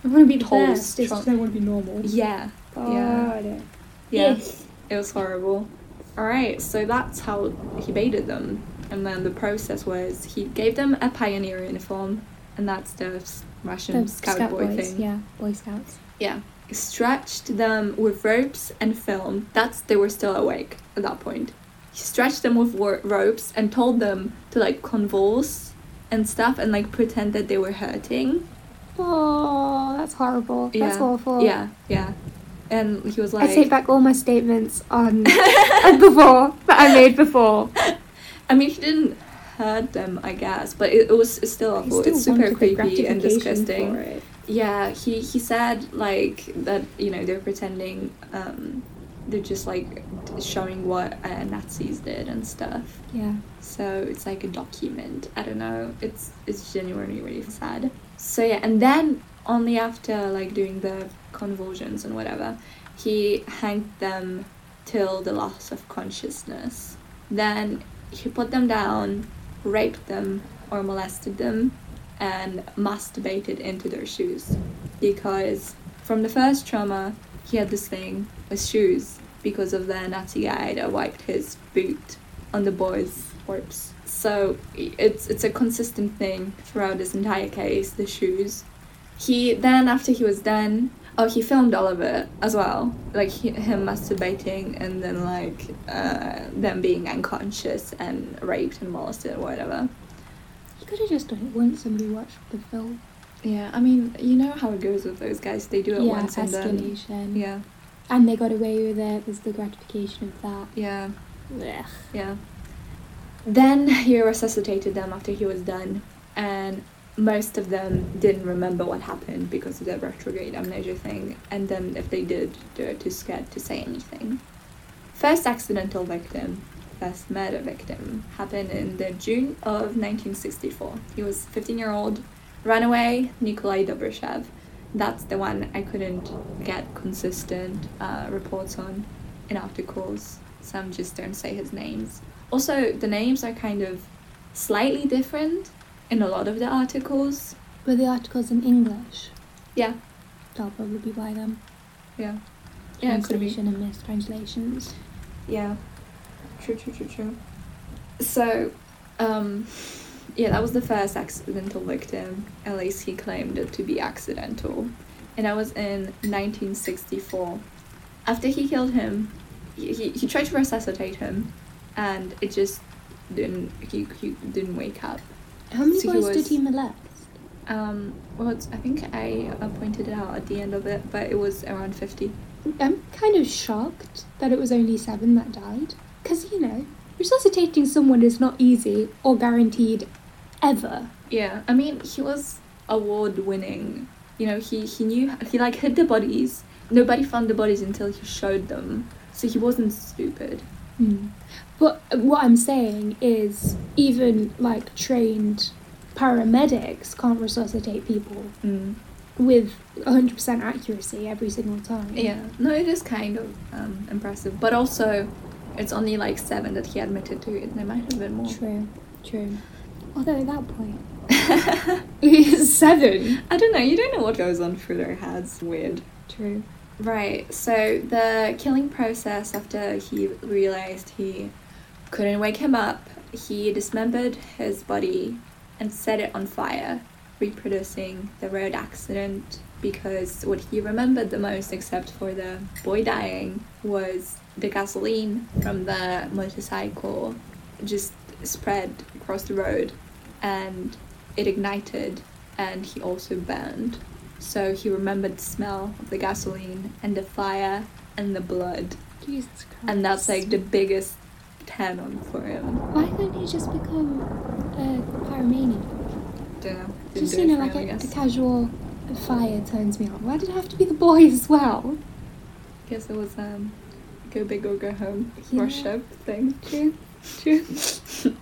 I want to be Tall, best. It's just I want to be normal. Yeah. God. Yeah. Ick. It was horrible. Alright, so that's how he baited them. And then the process was he gave them a pioneer uniform, and that's the Russian The scout, Scout boy boys, thing. Yeah, Boy Scouts. Yeah. Stretched them with ropes and film. That's they were still awake at that point. He stretched them with wor- ropes and told them to like convulse and stuff and like pretend that they were hurting. Oh, that's horrible. That's yeah. awful. Yeah, yeah. And he was like I take back all my statements on on before that I made before. I mean, he didn't hurt them, I guess, but it, it was still awful. still It's super creepy and disgusting. Yeah, he he said like that. You know, they're pretending. Um, they're just like showing what uh, Nazis did and stuff. Yeah. So it's like a document. I don't know. It's it's genuinely really sad. So yeah, and then only after like doing the convulsions and whatever, he hanged them till the loss of consciousness. Then he put them down, raped them or molested them, and masturbated into their shoes. Because from the first trauma, he had this thing with shoes because of the Nazi guy that wiped his boot on the boy's corpse. So it's it's a consistent thing throughout this entire case. The shoes. He then after he was done, oh he filmed all of it as well, like he, him masturbating and then like uh, them being unconscious and raped and molested or whatever. You could have just done it once somebody watched the film. Yeah, I mean you know how it goes with those guys. They do it yeah, once and then yeah, And they got away with it. There's the gratification of that. yeah. Ugh. Yeah. Then he resuscitated them after he was done, and most of them didn't remember what happened because of the retrograde amnesia thing, and then if they did, they were too scared to say anything. First accidental victim, first murder victim, happened in the June of 1964. He was 15 year old runaway Nikolai Dobryshev. That's the one I couldn't get consistent uh, reports on in articles. Some just don't say his names. Also, the names are kind of slightly different in a lot of the articles. Were the articles in English, Yeah, they'll probably be by them. yeah, yeah. could be. Translation and mistranslations. Yeah, true, true, true, true. So, um, yeah, that was the first accidental victim. At least he claimed it to be accidental. And that was in 1964. After he killed him, he, he, he tried to resuscitate him, and it just didn't. He, he didn't wake up. How many So he boys did he molest? Um, well, it's, I think I uh, pointed it out at the end of it, but it was around 50. I'm kind of shocked that it was only seven that died. Because, you know, resuscitating someone is not easy or guaranteed ever. Yeah, I mean, he was award winning. You know, he, he knew, he like hid the bodies. Nobody found the bodies until he showed them. So he wasn't stupid. Hmm. But what I'm saying is, even like trained paramedics can't resuscitate people Mm. with 100% accuracy every single time. Yeah, no, it is kind of um, impressive. But also, it's only like seven that he admitted to it. There might have been more. True, true. Although at that point, seven. I don't know, you don't know what goes on through their heads. Weird. True. Right, so the killing process after he realized he couldn't wake him up, he dismembered his body and set it on fire, reproducing the road accident because what he remembered the most, except for the boy dying, was the gasoline from the motorcycle just spread across the road and it ignited and he also burned. So he remembered the smell of the gasoline and the fire and the blood. Jesus Christ. And that's like the biggest turn on for him. Why couldn't he just become a pyromaniac? Don't know. Didn't Just, do you know, like him, a, a casual fire turns me on. Why did it have to be the boy as well? I guess it was um go big or go home Yeah. worship thing. True, true.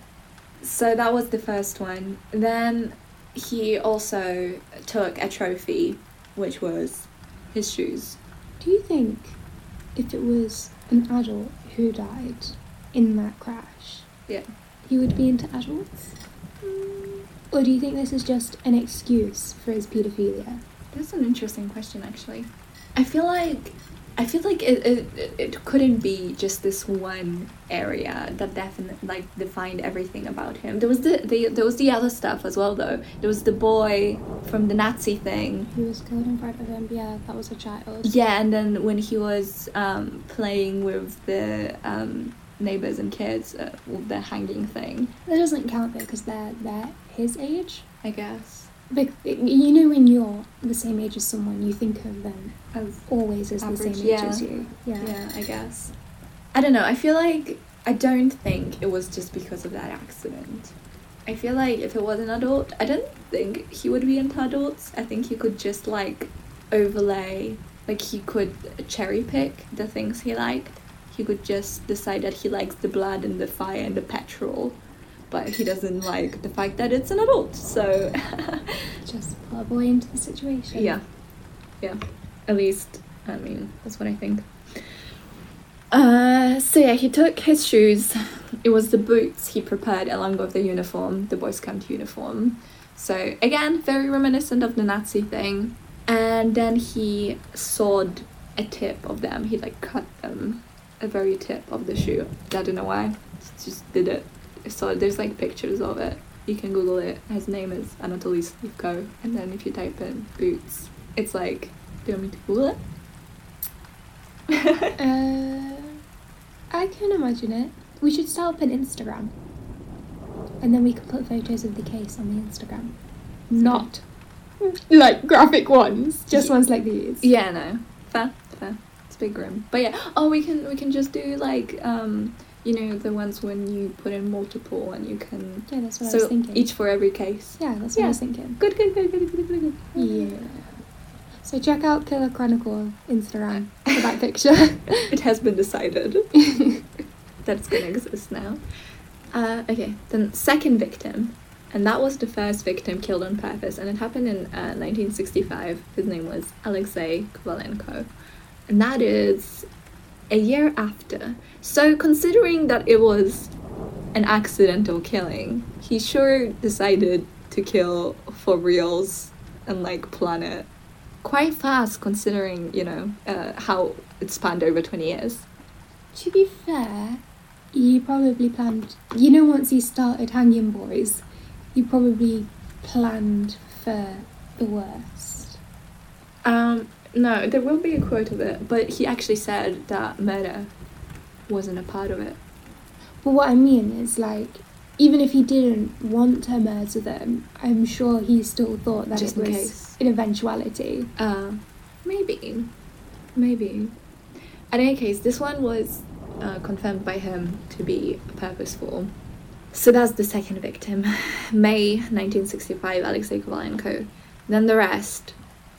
So that was the first one. Then he also took a trophy, which was his shoes. Do you think if it was an adult who died in that crash, Yeah. he would be into adults? Or do you think this is just an excuse for his paedophilia? That's an interesting question, actually. I feel like I feel like it, it, it couldn't be just this one area that definitely like defined everything about him. There was the, the there was the other stuff as well though. There was the boy from the Nazi thing. He was killed in front of him. Yeah, that was a child. Yeah, and then when he was um, playing with the um, neighbors and kids uh, the hanging thing, That doesn't count though, because they're they're his age. I guess. But you know, when you're the same age as someone, you think of them As always as the same age yeah. as you. Yeah. Yeah, I guess. I don't know. I feel like I don't think it was just because of that accident. I feel like if it was an adult, I don't think he would be into adults. I think he could just like overlay, like he could cherry pick the things he liked. He could just decide that he likes the blood and the fire and the petrol, but he doesn't like the fact that it's an adult. So Just pull a boy into the situation. yeah, yeah. At least, I mean, that's what I think. Uh, so yeah, he took his shoes. It was the boots he prepared along with the uniform, the Boy Scout uniform. So again, very reminiscent of the Nazi thing. And then he sawed a tip of them. He like cut them, a very tip of the shoe. I don't know why. Just did it. So there's like pictures of it. You can Google it. His name is Anatoly Slivko. And then if you type in boots, it's like, do you want me to Google it? Uh, I can imagine it. We should start up an Instagram. And then we can put photos of the case on the Instagram. Not like graphic ones, just ones like these. Yeah, no. Fair, fair. It's a bit grim. But yeah. Oh, we can we can just do like um you know the ones when you put in multiple and you can Yeah, that's what I was so thinking. each for every case. yeah, that's what I Yeah. was thinking. Good, good, good, good, good, good, good. Yeah. So check out Killer Chronicle Instagram for that picture. It has been decided. That's gonna exist now. Uh, okay, then second victim, and that was the first victim killed on purpose, and it happened in uh, 1965. His name was Alexei Kovalenko, and that is a year after. So considering that it was an accidental killing, he sure decided to kill for reals and like plan it quite fast, considering you know uh, how it spanned over 20 years. to be fair, he probably planned. You know, once he started hanging boys, he probably planned for the worst. Um, no, there will be a quote of it, but he actually said that murder wasn't a part of it. But what I mean is, like, even if he didn't want to murder them, I'm sure he still thought that Just it was case. an eventuality. Uh, maybe. Maybe. In any case, this one was uh, confirmed by him to be purposeful. So that's the second victim. May 1965, Alexei Kovalenko. Then the rest.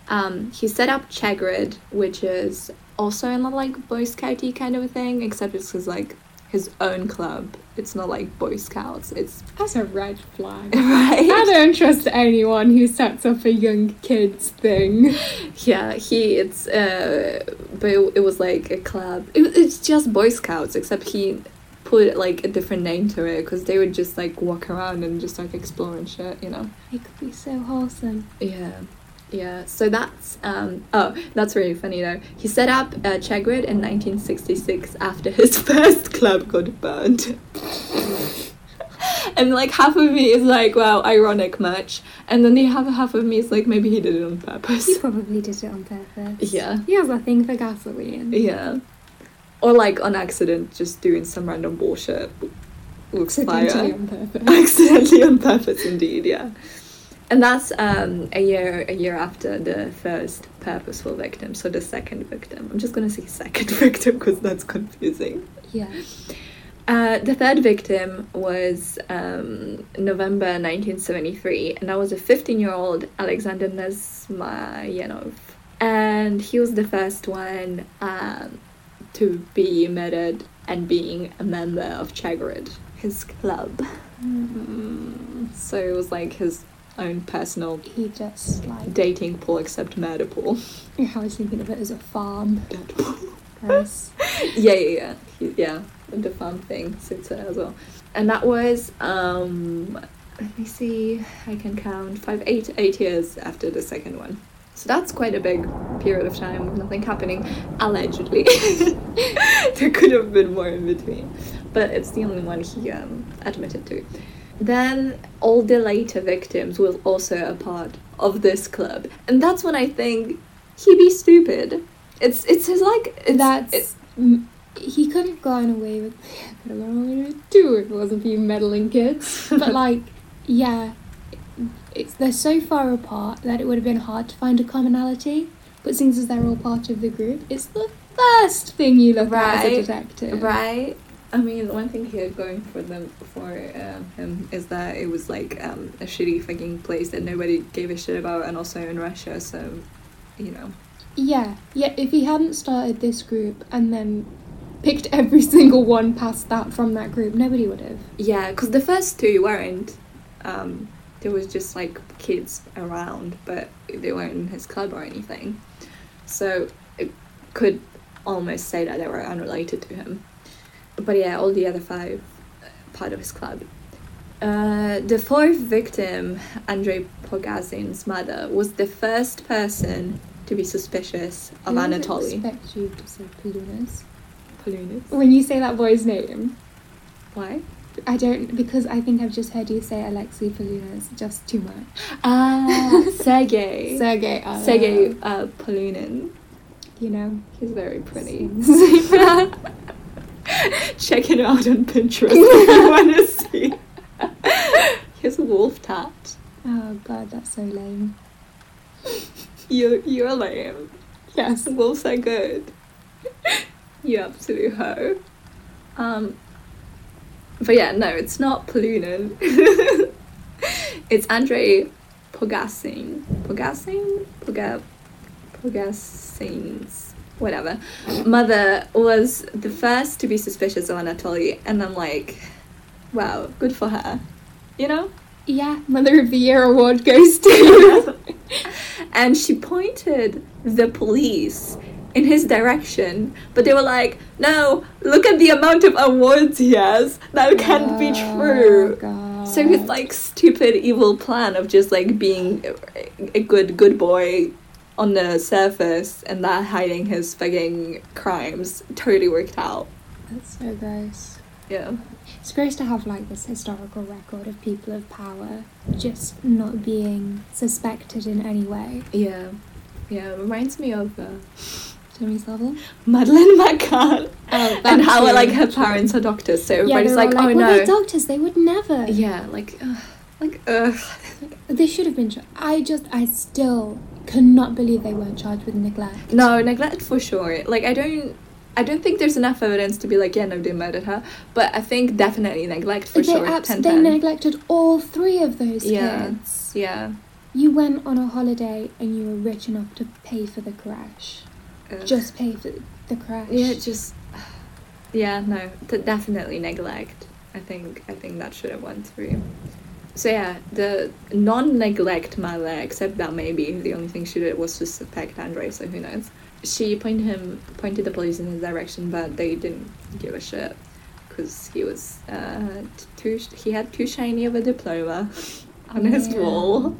Um, he set up Chegrid, which is also in the like Boy Scouty kind of a thing, except it's his like his own club. It's not like Boy Scouts. It's That's a red flag. right. I don't trust anyone who sets up a young kids thing. Yeah, he it's uh, but it, it was like a club. It, it's just Boy Scouts, except he put like a different name to it because they would just like walk around and just like explore and shit, you know. It could be so wholesome. Yeah, yeah. So that's um oh that's really funny though. He set up uh, Chegrid in 1966 after his first club got burned. And like half of me is like, wow, ironic much, and then the other half of me is like, maybe he did it on purpose. He probably did it on purpose. Yeah. He has a thing for gasoline. Yeah. Or like on accident, just doing some random bullshit with Accidentally on purpose. Accidentally on purpose, indeed, yeah. And that's um, a year a year after the first purposeful victim, so the second victim. I'm just gonna say second victim because that's confusing. Yeah. Uh, the third victim was um, November 1973, and that was a 15 year old Alexander Nesmayenov. And he was the first one um, to be murdered and being a member of Chagrid, his club. Mm, So it was like his own personal he just like. dating pool, except murder pool. I was thinking of it as a farm. Gross. yeah, yeah, yeah. He, yeah, the farm thing suits it as well. And that was, um, let me see, I can count five, eight, eight years after the second one. So that's quite a big period of time with nothing happening, allegedly. there could have been more in between, but it's the only one he um, admitted to. Then all the later victims were also a part of this club, and that's when I think he be stupid. It's it's his like it's, That's. it- mm, he could have gone away with. Could have gone away with two if it wasn't for you meddling kids. But like, yeah, it's they're so far apart that it would have been hard to find a commonality. But since as they're all part of the group, it's the first thing you look at as a detective. Right. I mean, one thing here going for them for um, him is that it was like um, a shitty fucking place that nobody gave a shit about, and also in Russia. So, you know. Yeah, yeah. If he hadn't started this group and then picked every single one past that from that group, nobody would have. Yeah, because the first two weren't. Um, there was just like kids around, but they weren't in his club or anything. So it could almost say that they were unrelated to him. But yeah, all the other five uh, part of his club. Uh, the fourth victim, Andrei Pogazin's mother, was the first person to be suspicious of I Anatoly. expect you to say Polunas. Polunas. When you say that boy's name, Why? I don't because I think I've just heard you say Alexei Polunas just too much. Ah, Sergey. Sergey. uh, Sergey uh, Polunin. You know. He's very pretty. Check it out on Pinterest if you want to see. A wolf tat. Oh god, that's so lame. You, you're lame. Yes. Wolves are good. you absolute hoe. Um, but yeah, no, it's not Polunin. it's Andre Pogasin. Pogasin? Poga... Pogasin's... Whatever. Mother was the first to be suspicious of Anatoly, and I'm like, wow, good for her. You know? Yeah, Mother of the Year award goes to. and she pointed the police in his direction, but they were like, "No, look at the amount of awards he has. That can't be Oh, true." God. So his like stupid evil plan of just like being a good good boy on the surface and that hiding his fucking crimes totally worked out. That's so gross. yeah. It's gross to have like this historical record of people of power just not being suspected in any way. Yeah. Yeah, it reminds me of uh, Jimmy Savile? Madeleine McCann. Oh, and how like her parents are doctors, so everybody's they're like, oh well, no. they're doctors. They would never. Yeah, like, ugh, like, ugh. They should have been. Char- I just, I still cannot believe they weren't charged with neglect. No, neglect for sure. Like, I don't, I don't think there's enough evidence to be like, yeah, no, they murdered her. But I think definitely neglect for they sure. abs- 10, they 10. neglected all three of those Yeah. kids. Yeah. You went on a holiday and you were rich enough to pay for the crash. Ugh. Just pay for the crash. Yeah, just. Yeah, no, th- definitely neglect. I think I think that should have went through. So yeah, the non-neglect Mala, except that maybe the only thing she did was to suspect Andre. So who knows? She pointed him, pointed the police in his direction, but they didn't give a shit because he was uh, too. He had too shiny of a diploma on his Yeah. wall.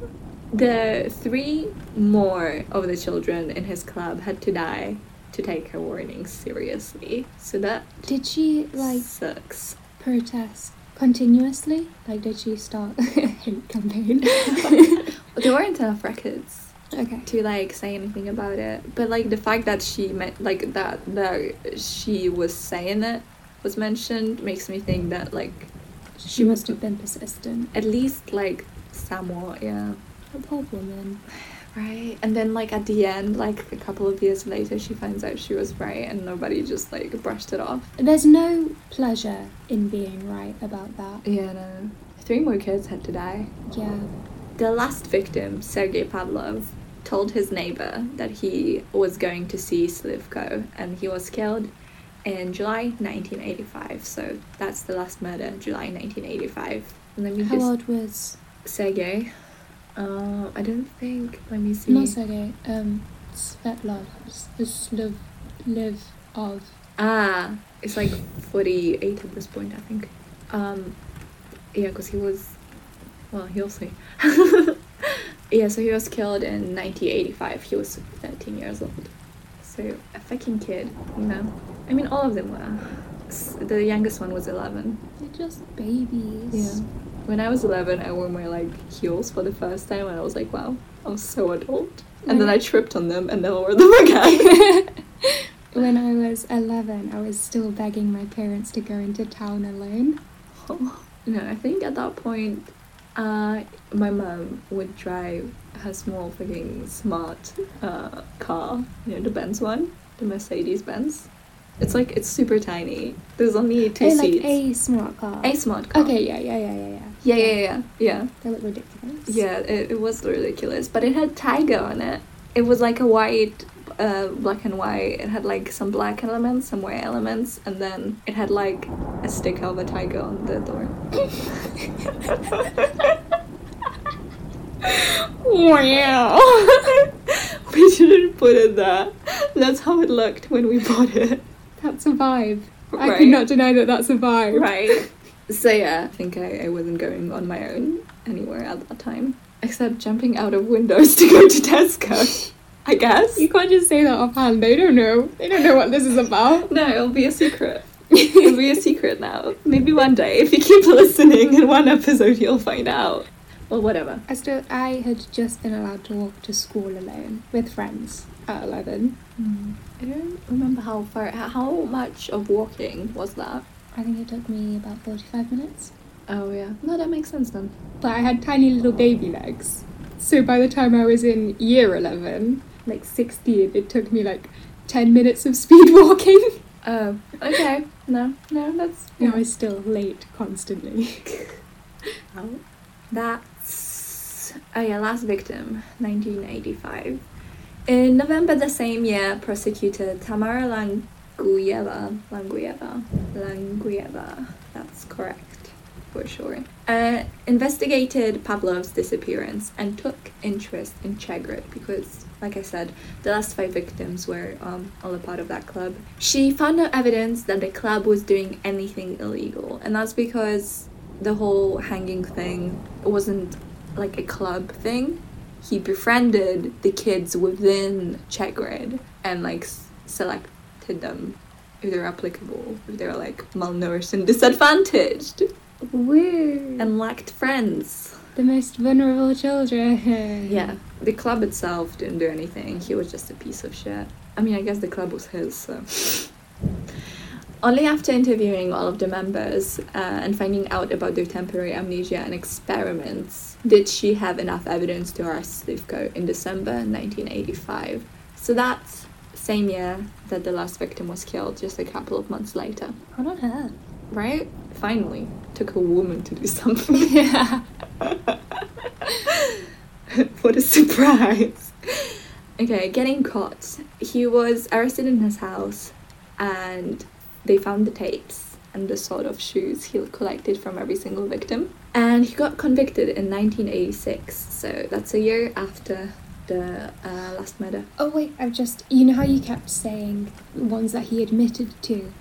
The three more of the children in his club had to die to take her warning seriously. So that Did she like sucks. protest continuously? Like, did she start a hate campaign? There weren't enough records okay. to like say anything about it. But like the fact that she meant like that that she was saying it was mentioned makes me think that like She must have been persistent. at least like somewhat, yeah. A poor woman. Right. And then like at the end, like a couple of years later she finds out she was right and nobody just like brushed it off. There's no pleasure in being right about that. Yeah, no. Three more kids had to die. Yeah. The last victim, Sergei Pavlov, told his neighbor that he was going to see Slivko and he was killed in July 1985. So that's the last murder, July 1985. And Let me How just. old was Sergei? Uh, I don't think. Let me see. not Sergei? Um, Svetlov. Slov. Live of. Ah, it's like 48 at this point, I think. Um, yeah, because he was. Well, he'll see. yeah, so he was killed in 1985. He was 13 years old. So, a fucking kid, you know? I mean, all of them were. The youngest one was 11. They're just babies. Yeah. When I was 11, I wore my like heels for the first time, and I was like, wow, I'm so adult. And then I tripped on them and never wore them again. When I was 11, I was still begging my parents to go into town alone. No, I think at that point, uh, my mom would drive her small fucking smart uh, car, you know, the Benz one, the Mercedes Benz. It's like it's super tiny. There's only two oh, like seats. a smart car. A smart car. Okay, yeah, yeah, yeah, yeah, yeah. Yeah, yeah, yeah, yeah. They look ridiculous. Yeah, it, it was ridiculous, but it had tiger on it. It was like a white, uh, black and white. It had like some black elements, some white elements, and then it had like a sticker of a tiger on the door. Wow. we shouldn't put it there. That's how it looked when we bought it. That's a vibe. I could not deny that that's a vibe. Right. So yeah, I think I, I wasn't going on my own anywhere at that time. Except jumping out of windows to go to Tesco. I guess. You can't just say that offhand. They don't know. They don't know what this is about. No, it'll be a secret. it'll be a secret now. Maybe one day, if you keep listening in one episode, you'll find out. Well, whatever. I still, I had just been allowed to walk to school alone with friends at 11. Mm. I don't remember how far, how much of walking was that? I think it took me about 45 minutes. Oh yeah. No, that makes sense then. But I had tiny little baby legs. So by the time I was in year 11, like 16, it took me like 10 minutes of speed walking. Oh, okay. No, no, that's And I was still late constantly. Oh. That's oh yeah, last victim, 1985. In November the same year, prosecutor Tamara Languyeva, Languyeva, Languyeva, that's correct for sure, uh, investigated Pavlov's disappearance and took interest in Chegrit because, like I said, the last five victims were um, all a part of that club. She found no evidence that the club was doing anything illegal, and that's because the whole hanging thing wasn't like a club thing. He befriended the kids within Chegrid and like s- selected them if they're applicable, if they're like malnourished and disadvantaged Woo! and lacked friends. the most vulnerable children. Yeah, the club itself didn't do anything. He was just a piece of shit. I mean, I guess the club was his, so. Only after interviewing all of the members uh, and finding out about their temporary amnesia and experiments did she have enough evidence to arrest Slivko in December 1985. So that's same year that the last victim was killed, just a couple of months later. How on her? Right? Finally, took a woman to do something. Yeah. what a surprise. Okay, getting caught. He was arrested in his house and they found the tapes and the sort of shoes he collected from every single victim. And he got convicted in 1986, so that's a year after the uh, last murder. Oh wait, I've just you know how you kept saying ones that he admitted to,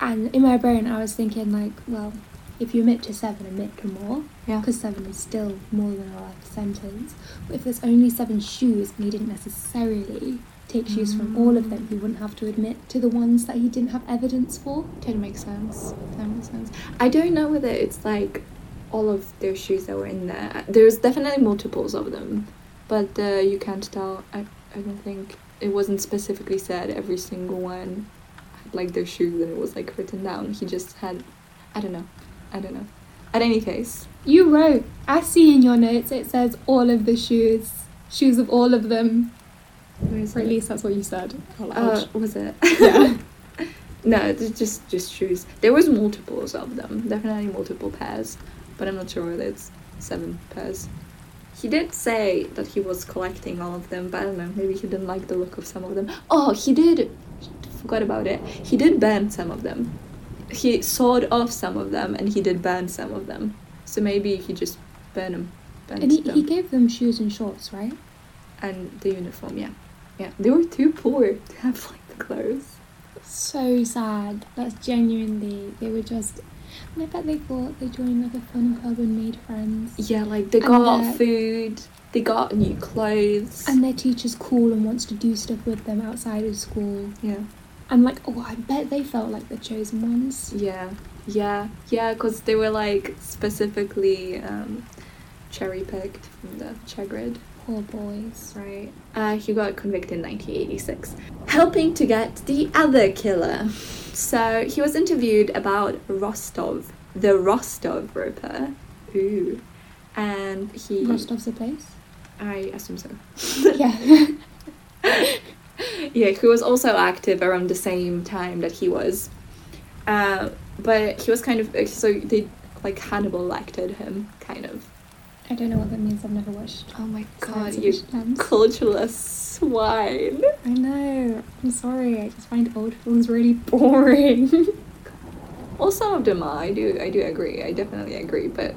and in my brain I was thinking like, well, if you admit to seven, admit to more, Yeah. because seven is still more than a life sentence. But if there's only seven shoes and he didn't necessarily take shoes from all of them, he wouldn't have to admit to the ones that he didn't have evidence for. That makes sense. That makes sense. I don't know whether it's like all of their shoes that were in there. There's definitely multiples of them, but uh, you can't tell. I, I don't think it wasn't specifically said every single one had like their shoes and it was like written down. He just had, I don't know, I don't know. At any case, You wrote, I see in your notes it says all of the shoes, shoes of all of them. Or at least that's what you said. Uh, was it? yeah. No, just just shoes. There was multiples of them, definitely multiple pairs, but I'm not sure whether it's seven pairs. He did say that he was collecting all of them, but I don't know. Maybe he didn't like the look of some of them. Oh, he did. Forgot about it. He did burn some of them. He sawed off some of them, and he did burn some of them. So maybe he just burned them. Burnt And he, them. he gave them shoes and shorts, right? and the uniform. Yeah, yeah. They were too poor to have like the clothes. So sad. That's genuinely, they were just. And I bet they thought they joined like a fun club and made friends. Yeah, like they got the- food, they got new clothes. And their teacher's cool and wants to do stuff with them outside of school. yeah, And like, oh, I bet they felt like the chosen ones. yeah, yeah, yeah, because they were like specifically um, cherry picked from the Chagrid. Poor boys. Right. Uh, he got convicted in 1986, helping to get the other killer. So he was interviewed about Rostov, the Rostov Ripper. Ooh. And he. Rostov's a place? I assume so. yeah. yeah, he was also active around the same time that he was. Uh, but he was kind of so they like Hannibal lectured him, kind of. I don't know what that means. I've never watched. Oh my god, you cultureless swine. I know. I'm sorry. I just find old films really boring. Well, some of them are. I do. I do agree. I definitely agree. But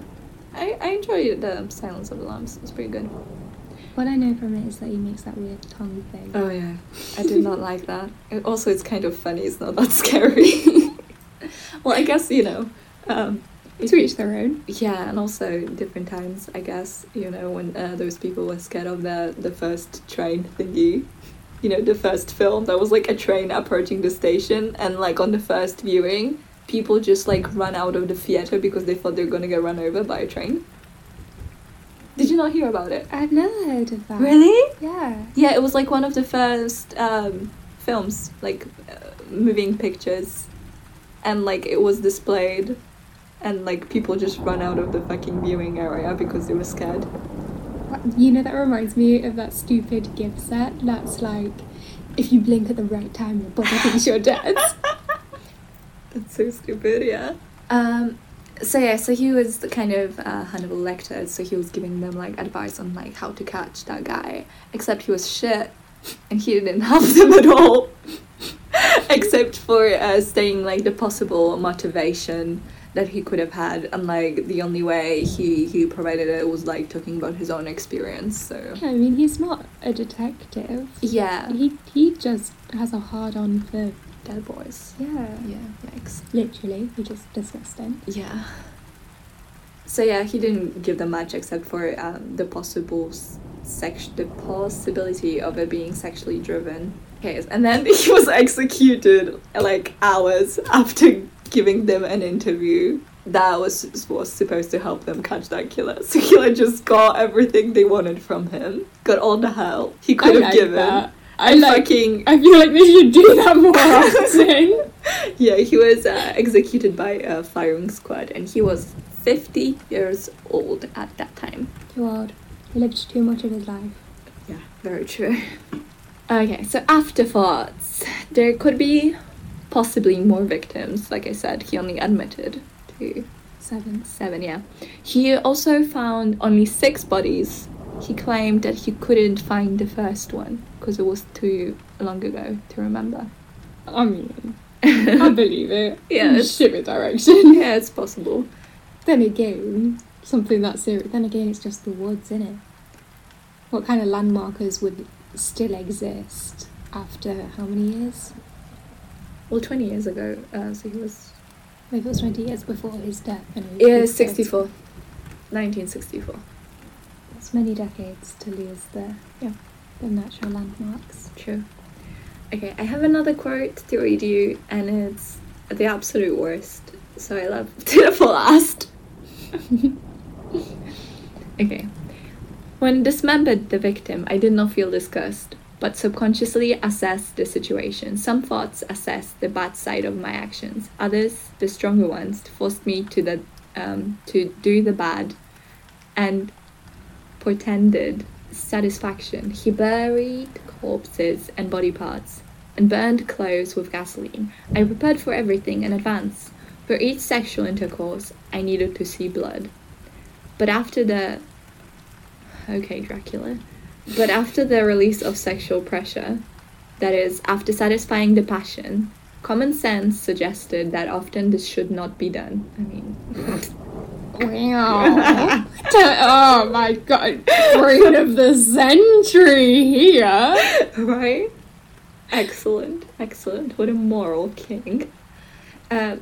I I enjoy the Silence of the Lambs. It's pretty good. what I know from it is that he makes that weird tongue thing. Oh yeah, I did not like that. And also, it's kind of funny. It's not that scary. well, I guess you know. Um, to each their own. Yeah, and also different times, I guess, you know, when uh, those people were scared of the, the first train thingy. You know, the first film, that was like a train approaching the station, and like on the first viewing, people just like run out of the theater because they thought they were gonna get run over by a train. Did you not hear about it? I've never heard of that. Really? Yeah. Yeah, it was like one of the first um, films, like uh, moving pictures, and like it was displayed, and like people just run out of the fucking viewing area because they were scared. You know, that reminds me of that stupid gift set that's like, if you blink at the right time, your body thinks you're dead. That's so stupid, yeah. Um, so yeah, so he was the kind of uh, Hannibal Lecter, so he was giving them like advice on like how to catch that guy. Except he was shit, and he didn't help them at all. Except for uh, saying like the possible motivation that he could have had, and like the only way he he provided it was like talking about his own experience. So I mean, he's not a detective. yeah, He he just has a hard on for dead boys. yeah, Yeah, yikes. literally, which is disgusting. Yeah. So yeah, he didn't give them much except for um, the possible sex, the possibility of it being sexually driven. Case. And then he was executed like hours after giving them an interview that was was supposed to help them catch that killer. So he like just got everything they wanted from him, got all the help he could I have like given. that. I like. fucking I feel like they should do that more often. yeah, he was uh, executed by a firing squad, and he was fifty years old at that time. too old. He lived too much of his life. Yeah, very true. Okay, so afterthoughts. There could be possibly more victims. Like I said, he only admitted to Seven. seven, yeah. He also found only six bodies. He claimed that he couldn't find the first one because it was too long ago to remember. I mean, I believe it. Yeah, with direction. yeah, it's possible. Then again, something that serious. Then again, it's just the woods, isn't it? What kind of landmarkers would still exist after how many years? Well, 20 years ago, uh, so he was. Maybe it was 20 years before his death. And Yeah, dead. 64. 1964. It's many decades to lose the, Yeah. the natural landmarks. True. Okay, I have another quote to read you, and it's the absolute worst. So I love to the last. okay. When dismembered the victim, I did not feel disgust, but subconsciously assessed the situation. Some thoughts assessed the bad side of my actions. Others, the stronger ones, forced me to the um, to do the bad, and portended satisfaction. He buried corpses and body parts and burned clothes with gasoline. I prepared for everything in advance. For each sexual intercourse, I needed to see blood. But after the. Okay, Dracula. But after the release of sexual pressure, that is, after satisfying the passion, common sense suggested that often this should not be done. I mean. Wow. oh my god. Brain of the century here. right? Excellent, excellent. What a moral king. Uh,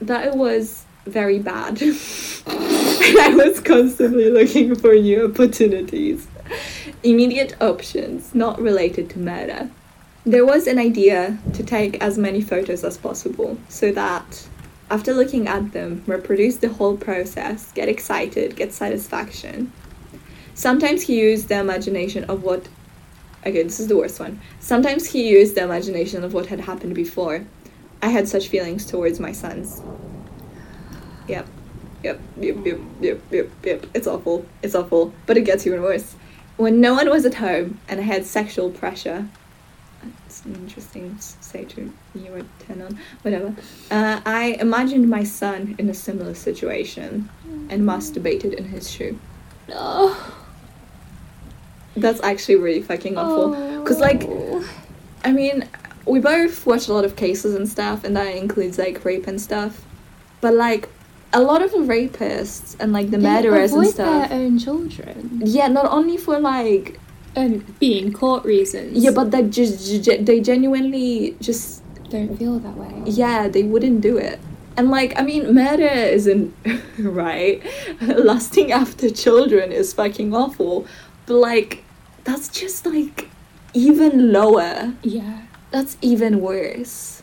that it was very bad. I was constantly looking for new opportunities. Immediate options not related to murder. There was an idea to take as many photos as possible so that after looking at them, reproduce the whole process, get excited, get satisfaction. Sometimes he used the imagination of what Okay, this is the worst one. Sometimes he used the imagination of what had happened before. I had such feelings towards my sons. Yep. Yep, yep, yep, yep, yep, yep. It's awful. It's awful. But it gets even worse. When no one was at home and I had sexual pressure, it's an interesting to you or turn on, whatever. Uh, I imagined my son in a similar situation and masturbated in his shoe. Oh. That's actually really fucking awful. Cause like I mean, we both watch a lot of cases and stuff, and that includes like rape and stuff. But like, a lot of the rapists and like the They murderers and stuff. their own children. Yeah, not only for like And being court reasons. yeah, but they just they genuinely just don't feel that way. yeah they wouldn't do it. And like, I mean, murder isn't right. Lusting after children is fucking awful. But like, that's just like even lower. Yeah. That's even worse.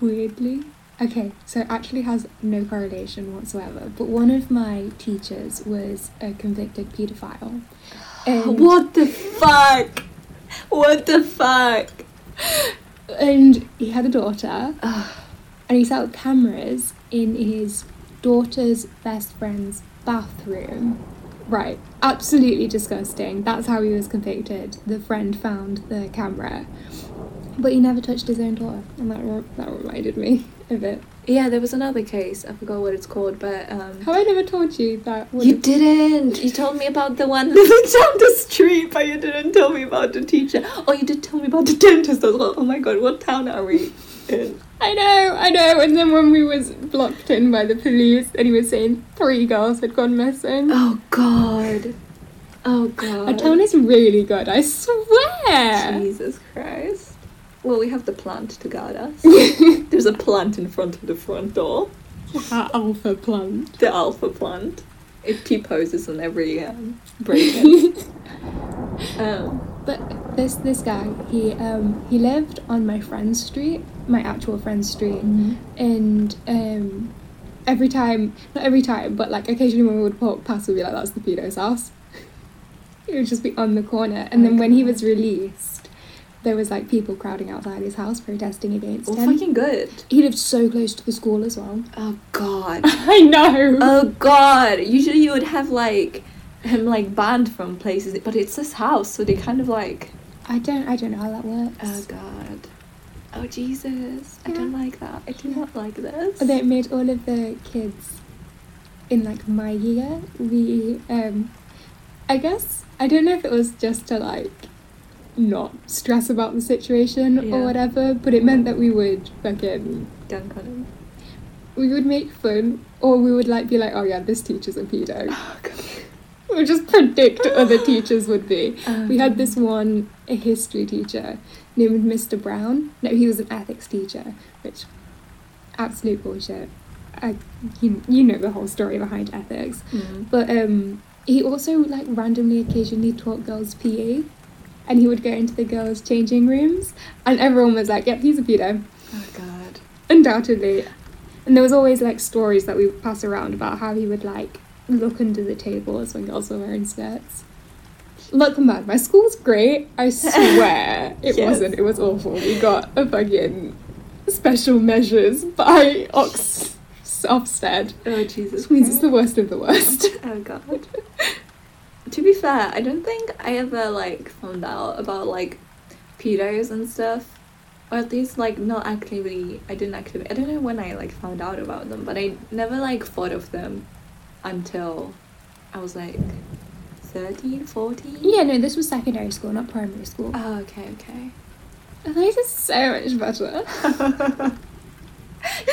Weirdly. Okay, so it actually has no correlation whatsoever. But one of my teachers was a convicted paedophile. And, What the fuck? What the fuck? and he had a daughter, and he set up cameras in his daughter's best friend's bathroom. Right, absolutely disgusting. That's how he was convicted. The friend found the camera, but he never touched his own daughter, and that re- that reminded me of it. Yeah, there was another case. I forgot what it's called, but um. Have I never told you that? one You of- didn't. You told me about the one living down the street, but you didn't tell me about the teacher. Oh, you did tell me about the dentist as well. Oh my god, what town are we in? I know, I know. And then when we was blocked in by the police, and he was saying three girls had gone missing. Oh god. Oh god. Our town is really good. I swear. Jesus Christ. Well, we have the plant to guard us. There's a plant in front of the front door. Our alpha plant. The alpha plant. It T poses on every um, break-in. um, But this this guy he um he lived on my friend's street, my actual friend's street, and um every time not every time but like occasionally when we would walk past we'd be like that's the pedo's house. it would just be on the corner, and then when he was released, there was like people crowding outside his house protesting against Well, him. fucking good. He lived so close to the school as well. Oh god. I know. oh god. Usually you would have like him like banned from places, but it's his house, so they kind of like. I don't I don't know how that works. Oh god. Oh Jesus. I don't like that. I do not like this. They made all of the kids in like my year. We um I guess I don't know if it was just to like not stress about the situation Yeah. or whatever, but it meant that we would fucking Dunk on him. we would make fun or we would like be like, Oh yeah, this teacher's a pedo. Oh we just predict other teachers would be. Um, We had this one a history teacher named Mr. Brown. No, he was an ethics teacher, which absolute bullshit. I, you, you know the whole story behind ethics. Mm. But um, he also like randomly occasionally taught girls PE, and he would go into the girls' changing rooms, and everyone was like, "Yep, he's a pedo, Oh god. undoubtedly." And there was always like stories that we would pass around about how he would like look under the tables when girls were wearing skirts. Look, man, my school's great. I swear it Yes. wasn't. It was awful. We got a fucking special measures by Ox Ofsted, Oh Jesus. which means it's the worst of the worst. Oh god. to be fair, I don't think I ever like found out about like pedos and stuff. Or at least like not actively I didn't actively I don't know when I like found out about them, but I never like thought of them until I was like 13, 14. Yeah, no, this was secondary school, not primary school. Oh, okay, okay. This is so much better.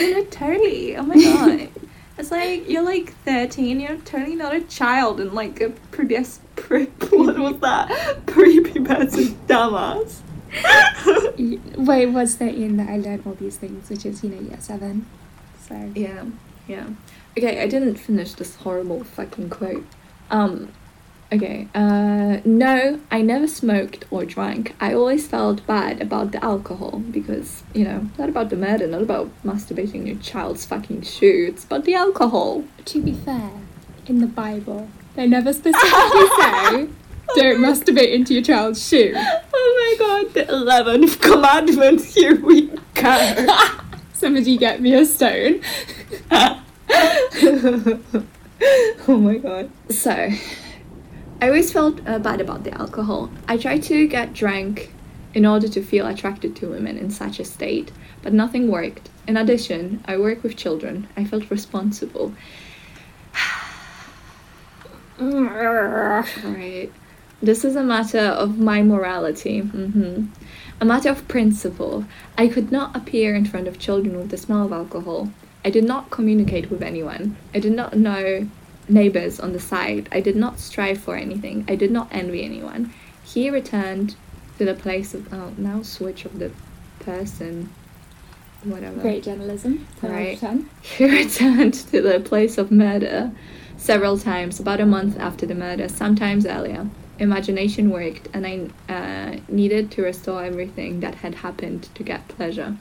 you know, totally. Oh my god. It's like you're like 13, you're totally not a child and like a pubes pre- what was that? Prepubescent dumbass. Wait, was that in that I learned all these things, which is, you know, year seven. So, Yeah, yeah. Okay, I didn't finish this horrible fucking quote. Um, okay, uh, no, I never smoked or drank. I always felt bad about the alcohol because, you know, not about the murder, not about masturbating your child's fucking shoe, it's about the alcohol. to be fair, in the Bible, they never specifically say, don't masturbate into your child's shoe. Oh my god, the 11th commandment, here we go. Somebody get me a stone. oh my god. So, I always felt uh, bad about the alcohol. I tried to get drunk in order to feel attracted to women in such a state, but nothing worked. In addition, I work with children. I felt responsible. Right. This is a matter of my morality. hmm A matter of principle. I could not appear in front of children with the smell of alcohol. I did not communicate with anyone. I did not know neighbors on the side. I did not strive for anything. I did not envy anyone. He returned to the place of. Oh, now switch of the person. Whatever. Great journalism. 10 Right. He returned to the place of murder several times, about a month after the murder, sometimes earlier. Imagination worked, and I uh, needed to restore everything that had happened to get pleasure.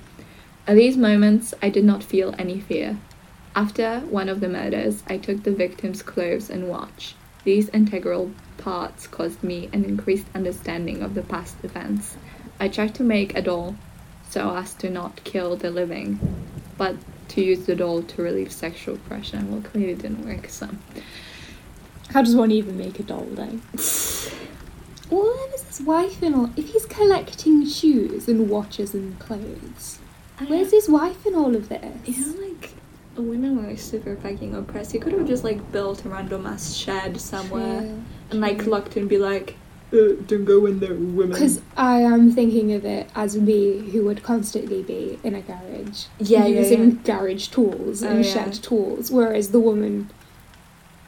At these moments, I did not feel any fear. After one of the murders, I took the victim's clothes and watch. These integral parts caused me an increased understanding of the past events. I tried to make a doll so as to not kill the living, but to use the doll to relieve sexual pressure. Well, clearly it didn't work, so. How does one even make a doll, though? Well, then is his wife and all. If he's collecting shoes and watches and clothes, where's his wife in all of this? You know, like, women were super fucking oppressed. You could have just, like, built a random ass shed somewhere True. and, like, locked and be like, uh, don't go in there, women. Because I am thinking of it as me, who would constantly be in a garage, Yeah, yeah, using yeah. garage tools Oh, and yeah. shed tools, whereas the woman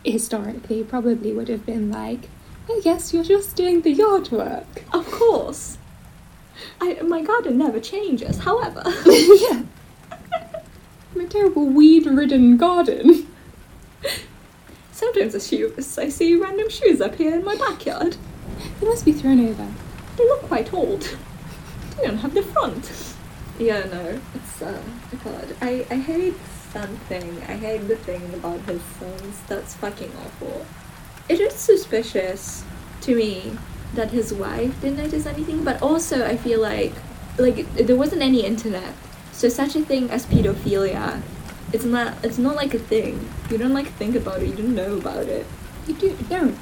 historically probably would have been like, "Oh yes, you're just doing the yard work." Of course. I, my garden never changes, however. yeah, I'm terrible weed-ridden garden. Sometimes I, I see random shoes up here in my backyard. They must be thrown over. they look quite old. they don't have the front. Yeah, no, it's uh, God. I I hate something. I hate the thing about his sons. That's fucking awful. It is suspicious to me that his wife didn't notice anything, but also I feel like like there wasn't any internet, so such a thing as pedophilia, it's not it's not like a thing. You don't like think about it. You don't know about it. You do don't.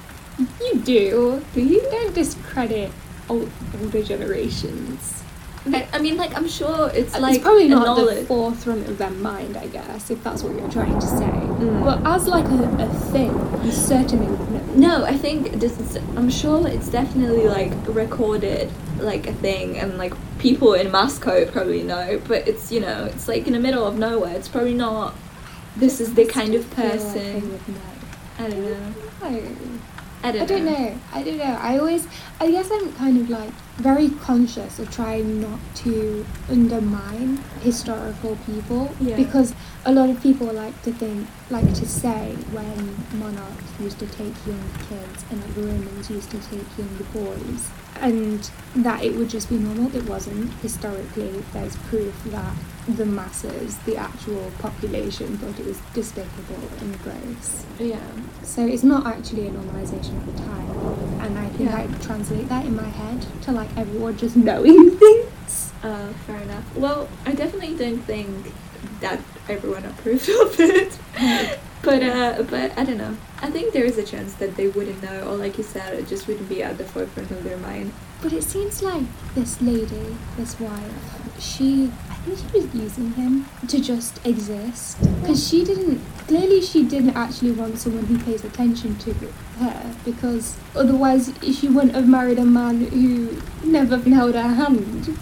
You do. Do you? Don't discredit old, older generations. I, I mean, like I'm sure it's It's like probably a not the knowledge. forefront of their mind, I guess, if that's what you're trying to say. Mm. But as like a, a thing, you certainly would know. No, I think this is. I'm sure it's definitely like recorded, like a thing, and like people in Moscow probably know. But it's you know, it's like in the middle of nowhere. It's probably not. This is the kind of Feel like they person. I don't know. I don't, I don't know. I don't know. I always, I guess I'm kind of like very conscious of trying not to undermine historical people Yeah. because a lot of people like to think, like to say when monarchs used to take young kids and like the Romans used to take younger boys and that it would just be normal. It wasn't. Historically, there's proof that the masses, the actual population, thought it was despicable and gross. Yeah. So it's not actually a normalization of the time, and I think Yeah. I translate that in my head to like everyone just knowing things. Uh, fair enough. Well, I definitely don't think that everyone approved of it. But uh, but I don't know. I think there is a chance that they wouldn't know, or like you said, it just wouldn't be at the forefront of their mind. But it seems like this lady, this wife, she, She was using him to just exist because she didn't. Clearly, she didn't actually want someone who pays attention to her because otherwise she wouldn't have married a man who never even held her hand to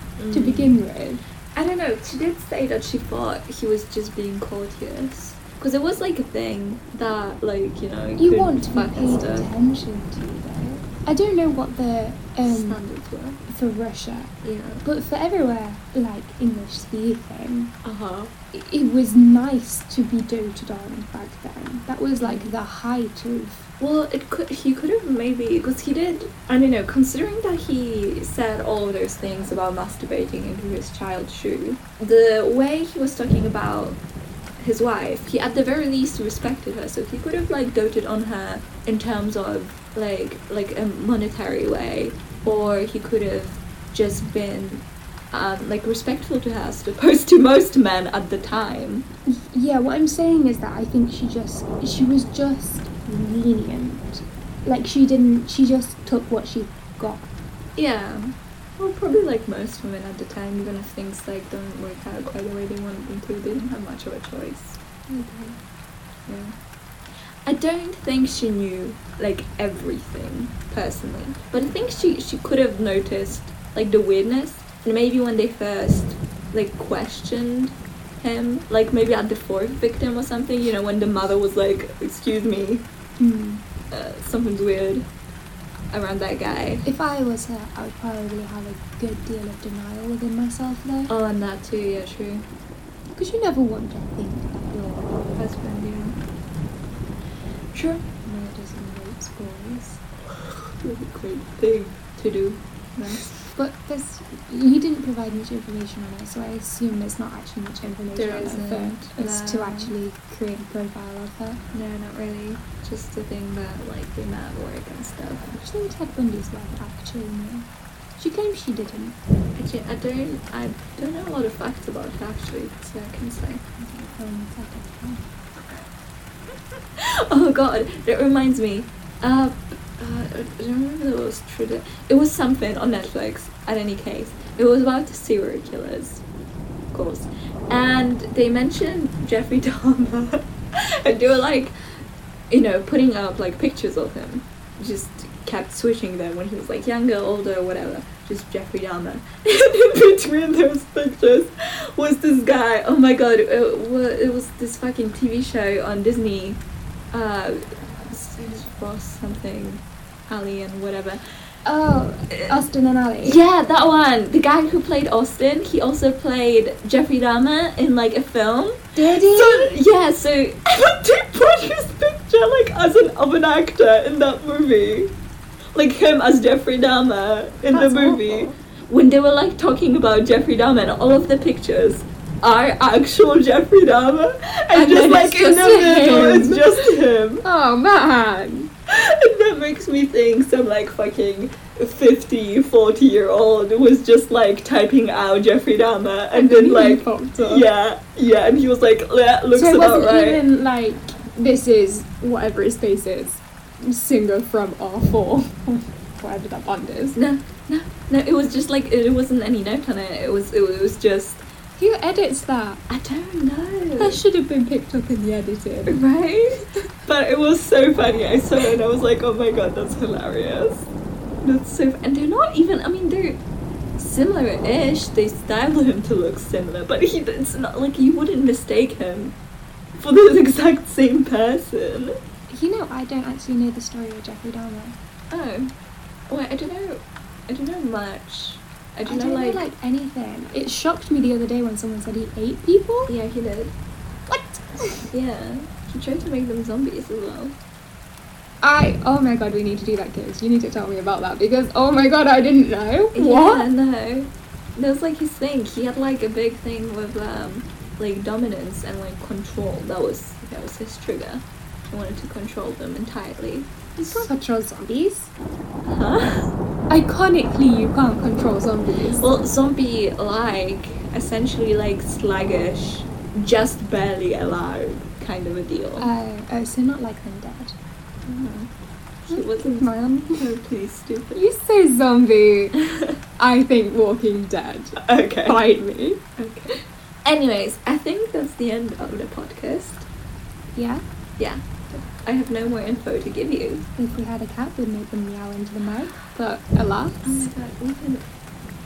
Mm. begin with. I don't know. She did say that she thought he was just being courteous. Because it was like a thing that, like, you know, You want to be paid attention to, though. I don't know what the um, Standards were. For Russia, Yeah. but for everywhere like English speaking, Uh huh. i- it was nice to be doted on back then. That was like the height of. Well, it could he could have maybe because he did. I don't know. Considering that he said all those things about masturbating into his child's shoe, the way he was talking about his wife, he at the very least respected her. So he could have like doted on her in terms of like like a monetary way, or he could have just been. Um, like respectful to her as opposed to most men at the time. Yeah, what I'm saying is that I think she just she was just lenient. Like she didn't. She just took what she got. Yeah. Well, probably like most women at the time, even if things like don't work out quite the way they want them to, they didn't have much of a choice. Yeah. I don't think she knew like everything personally, but I think she she could have noticed like the weirdness, and maybe when they first like questioned him, like maybe at the fourth victim or something, you know, when the mother was like, "Excuse me, Hmm. uh, something's weird around that guy." If I was her, I would probably have a good deal of denial within myself, though. Oh, and that too, yeah, true. Because you never want to think that your Husband. Sure. murders and rapes boys. What a great thing to do. Nice. But there's, you didn't provide much information on it, so I assume there's not actually much information There on it isn't, for us to actually create a profile of her. No, not really. Just the thing that, like, the met at work and stuff. Actually, Ted Bundy's wife actually knew. She claims she didn't. Actually, I don't, I don't know a lot of facts about her, actually, so I can say. Um, know. oh god, that reminds me. Uh, uh, I don't remember if it was true. It was something on Netflix. At any case, it was about the serial killers, of course, and they mentioned Jeffrey Dahmer, and they were like, you know, putting up like pictures of him. Just kept switching them when he was like younger, older, whatever. Just Jeffrey Dahmer. in between those pictures was this guy. Oh my god, it it was this fucking TV show on Disney. Uh, it was it was Ross something, Ally and whatever. Oh, Austin and Ally. Yeah, that one. The guy who played Austin, he also played Jeffrey Dahmer in like a film. Did he? So yeah, so they put his picture like as an of an actor in that movie. like him as Jeffrey Dahmer in That's the movie. awful. When they were like talking about Jeffrey Dahmer and all of the pictures are actual Jeffrey Dahmer, and, And just like it's in the just middle, him. it's just him. Oh man. that makes me think some like fucking 50, 40 year old was just like typing out Jeffrey Dahmer and, then like yeah, yeah, and he was like, that looks so it about wasn't right. even like this is whatever his face is, singer from R4, whatever that band is. No, no, no. It was just like it wasn't any note on it. It was it was just Who edits that? I don't know. That should have been picked up in the editing. right? But it was so funny. I saw it and I was like, oh my god, that's hilarious. That's so. And they're not even. I mean, they're similar-ish. They styled him to look similar, but he. It's not like you wouldn't mistake him for the exact same person. You know, I don't actually know the story of Jeffrey Dahmer. Oh, wait. I don't know. I don't know much. I I don't, don't know like. know like anything. It shocked me the other day when someone said he ate people. yeah, he did. What? Yeah, he tried to make them zombies as well. I oh my god, we need to do that, kids. You need to tell me about that because oh my god, I didn't know. What? Yeah, no. That was like his thing. He had like a big thing with um like dominance and like control. That was that was his trigger. He wanted to control them entirely. You can't control zombies. Huh? Iconically, you can't control zombies. Well, zombie like essentially like sluggish, just barely alive kind of a deal. Oh, oh, so not like undead. Mhm. He wasn't Man. totally stupid. You say zombie. I think Walking Dead. okay. Fight me. Okay. Anyways, I think that's the end of the podcast. Yeah. Yeah. I have no more info to give you. If we had a cat, we'd make them meow into the mic. But alas, Oh my god, we can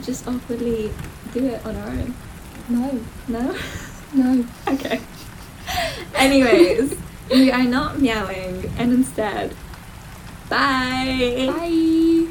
just awkwardly do it on our own. no, No? no. Okay. Anyways, we are not meowing, and instead, bye. Bye.